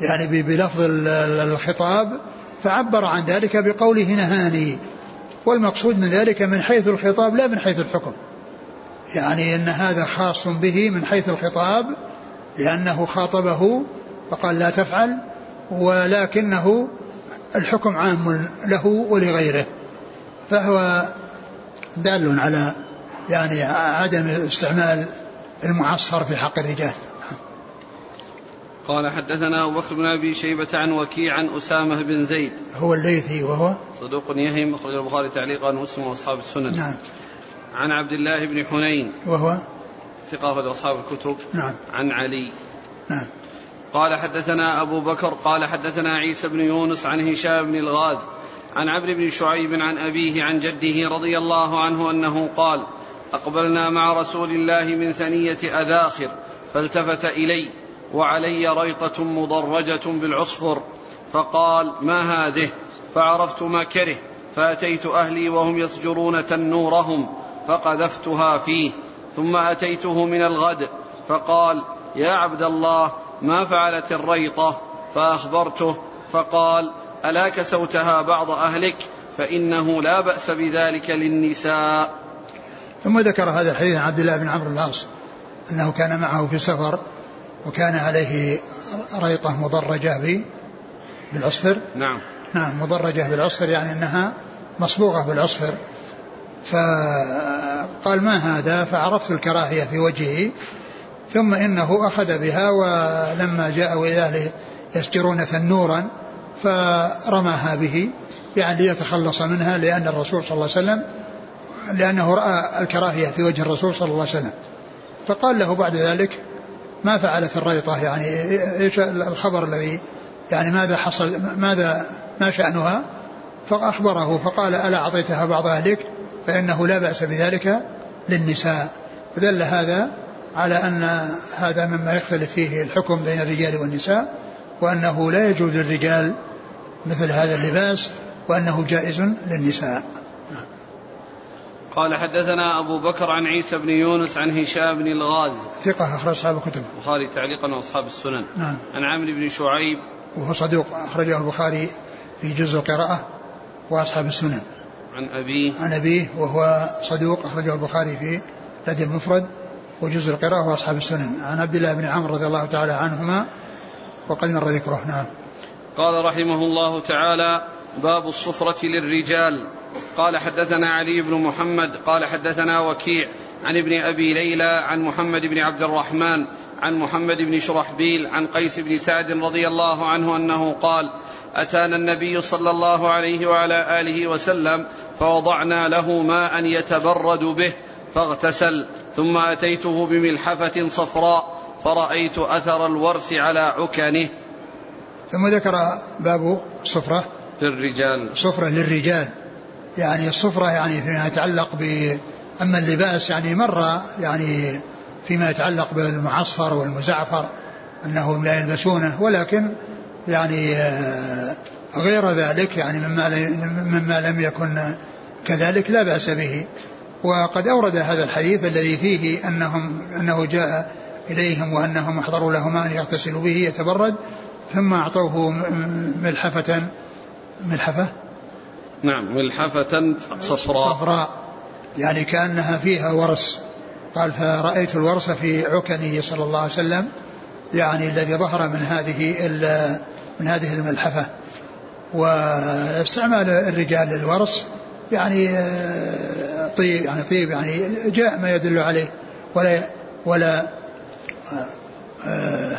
يعني بلفظ الخطاب فعبر عن ذلك بقوله نهاني. والمقصود من ذلك من حيث الخطاب لا من حيث الحكم. يعني أن هذا خاص به من حيث الخطاب لأنه خاطبه فقال لا تفعل ولكنه الحكم عام له ولغيره. فهو دال على يعني عدم استعمال المعصفر في حق الرجال. قال حدثنا أبو بكر بن أبي شيبة عن وكيع عن أسامة بن زيد. هو الليثي وهو؟ صدوق يهم أخرج البخاري تعليقا ومسلم وأصحاب السنن. نعم. عن عبد الله بن حنين. وهو؟ ثقة أخرج أصحاب الكتب. نعم. عن علي. نعم. قال حدثنا أبو بكر قال حدثنا عيسى بن يونس عن هشام بن الغاز عن عبد بن شعيب عن أبيه عن جده رضي الله عنه أنه قال أقبلنا مع رسول الله من ثنية أذاخر فالتفت إلي وعلي ريطة مضرجة بالعصفر فقال ما هذه؟ فعرفت ما كره فأتيت أهلي وهم يسجرون تنورهم فقذفتها فيه ثم أتيته من الغد فقال يا عبد الله ما فعلت الريطة؟ فأخبرته فقال ألا كسوتها بعض أهلك؟ فإنه لا بأس بذلك للنساء. ثم ذكر هذا الحديث عن عبد الله بن عمرو العاص أنه كان معه في سفر وكان عليه ريطة مضرجة بالعصفر. نعم. نعم مضرجة بالعصفر يعني أنها مصبوغة بالعصفر. فقال ما هذا؟ فعرفت الكراهية في وجهه ثم إنه أخذ بها ولما جاءوا إلى أهله يسجرون ثنورا فرماها به يعني ليتخلص منها لأن الرسول صلى الله عليه وسلم لأنه رأى الكراهية في وجه الرسول صلى الله عليه وسلم. فقال له بعد ذلك ما فعلت الريطة؟ يعني إيش الخبر الذي يعني ماذا حصل ماذا ما شأنها؟ فأخبره فقال ألا أعطيتها بعض أهلك؟ فإنه لا بأس بذلك للنساء. فدل هذا على أن هذا مما يختلف فيه الحكم بين الرجال والنساء وأنه لا يجوز للرجال مثل هذا اللباس وأنه جائز للنساء. قال حدثنا أبو بكر عن عيسى بن يونس عن هشام بن الغاز. ثقة أخرج أصحاب الكتب. البخاري تعليقا وأصحاب السنن. نعم. عن عامر بن شعيب. وهو صدوق أخرجه البخاري في جزء القراءة وأصحاب السنن. عن أبيه. عن أبيه وهو صدوق أخرجه البخاري في الأدب المفرد وجزء القراءة وأصحاب السنن. عن عبد الله بن عمرو رضي الله تعالى عنهما وقد مر ذكره. نعم. قال رحمه الله تعالى باب الصفرة للرجال. قال حدثنا علي بن محمد قال حدثنا وكيع عن ابن أبي ليلى عن محمد بن عبد الرحمن عن محمد بن شرحبيل عن قيس بن سعد رضي الله عنه أنه قال أتانا النبي صلى الله عليه وعلى آله وسلم فوضعنا له ماء يتبرد به فاغتسل ثم أتيته بملحفة صفراء فرأيت أثر الورس على عكنه. ثم ذكر باب الصفرة للرجال. صفرة للرجال. يعني الصفرة يعني فيما يتعلق ب أما اللباس يعني مر يعني فيما يتعلق بالمعصفر والمزعفر أنهم لا يلبسونه ولكن يعني آه، غير ذلك يعني مما مما لم يكن كذلك لا بأس به. وقد أورد هذا الحديث الذي فيه أنهم أنه جاء إليهم وأنهم أحضروا له ماء يغتسل به يتبرد ثم أعطوه ملحفة ملحفة؟ نعم ملحفة صفراء. صفراء. يعني كأنها فيها ورس. قال فرأيت الورس في عكنه صلى الله عليه وسلم يعني الذي ظهر من هذه من هذه الملحفة. واستعمال الرجال للورس يعني آه، طيب يعني طيب يعني جاء ما يدل عليه. ولا ولا آه، آه،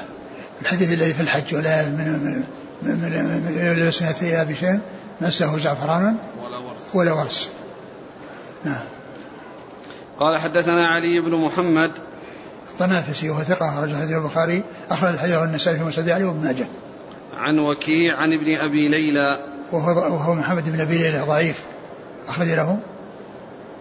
الحديث الذي في الحج ولا من من من يلبسنا الثياب شيء مسه زعفرانا ولا ورس. ولا ورس. نعم. قال حدثنا علي بن محمد. الطنافسي وهو ثقة أخرج حديث البخاري أخرج الحديث النسائي في مسجد علي وابن ماجه. عن وكيع عن ابن أبي ليلى. وهو وهو محمد بن أبي ليلى ضعيف. أخرج له.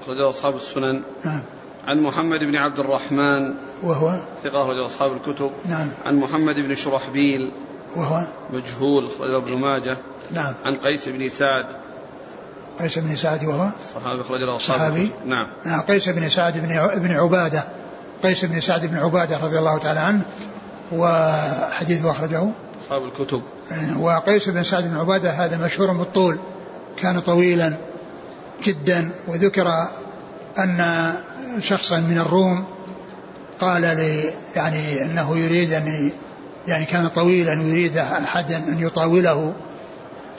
أخرجه أصحاب السنن. نعم. عن محمد بن عبد الرحمن. وهو؟ ثقة أخرجه أصحاب الكتب. نعم. عن محمد بن شرحبيل. وهو مجهول أخرجه ابن ماجه. نعم. عن قيس بن سعد. قيس بن سعد وهو صحابي أخرج له صحابي. نعم. نعم قيس بن سعد بن بن عبادة. قيس بن سعد بن عبادة رضي الله تعالى عنه وحديثه أخرجه. أصحاب الكتب. وقيس بن سعد بن عبادة هذا مشهور بالطول. كان طويلا جدا وذكر أن شخصا من الروم قال لي يعني أنه يريد أن يعني كان طويلا ويريد أحد أن يطاوله.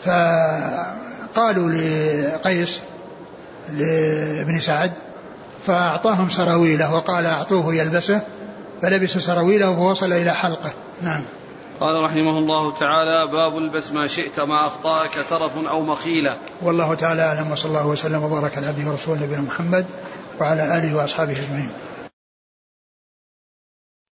فقالوا لقيس لابن سعد فأعطاهم سراويله وقال أعطوه يلبسه فلبس سراويله فوصل إلى حلقة. نعم. قال رحمه الله تعالى باب البس ما شئت ما أخطأك ترف أو مخيلة والله تعالى أعلم وصلى الله وسلم وبارك على عبده ورسوله نبينا محمد وعلى آله وأصحابه أجمعين.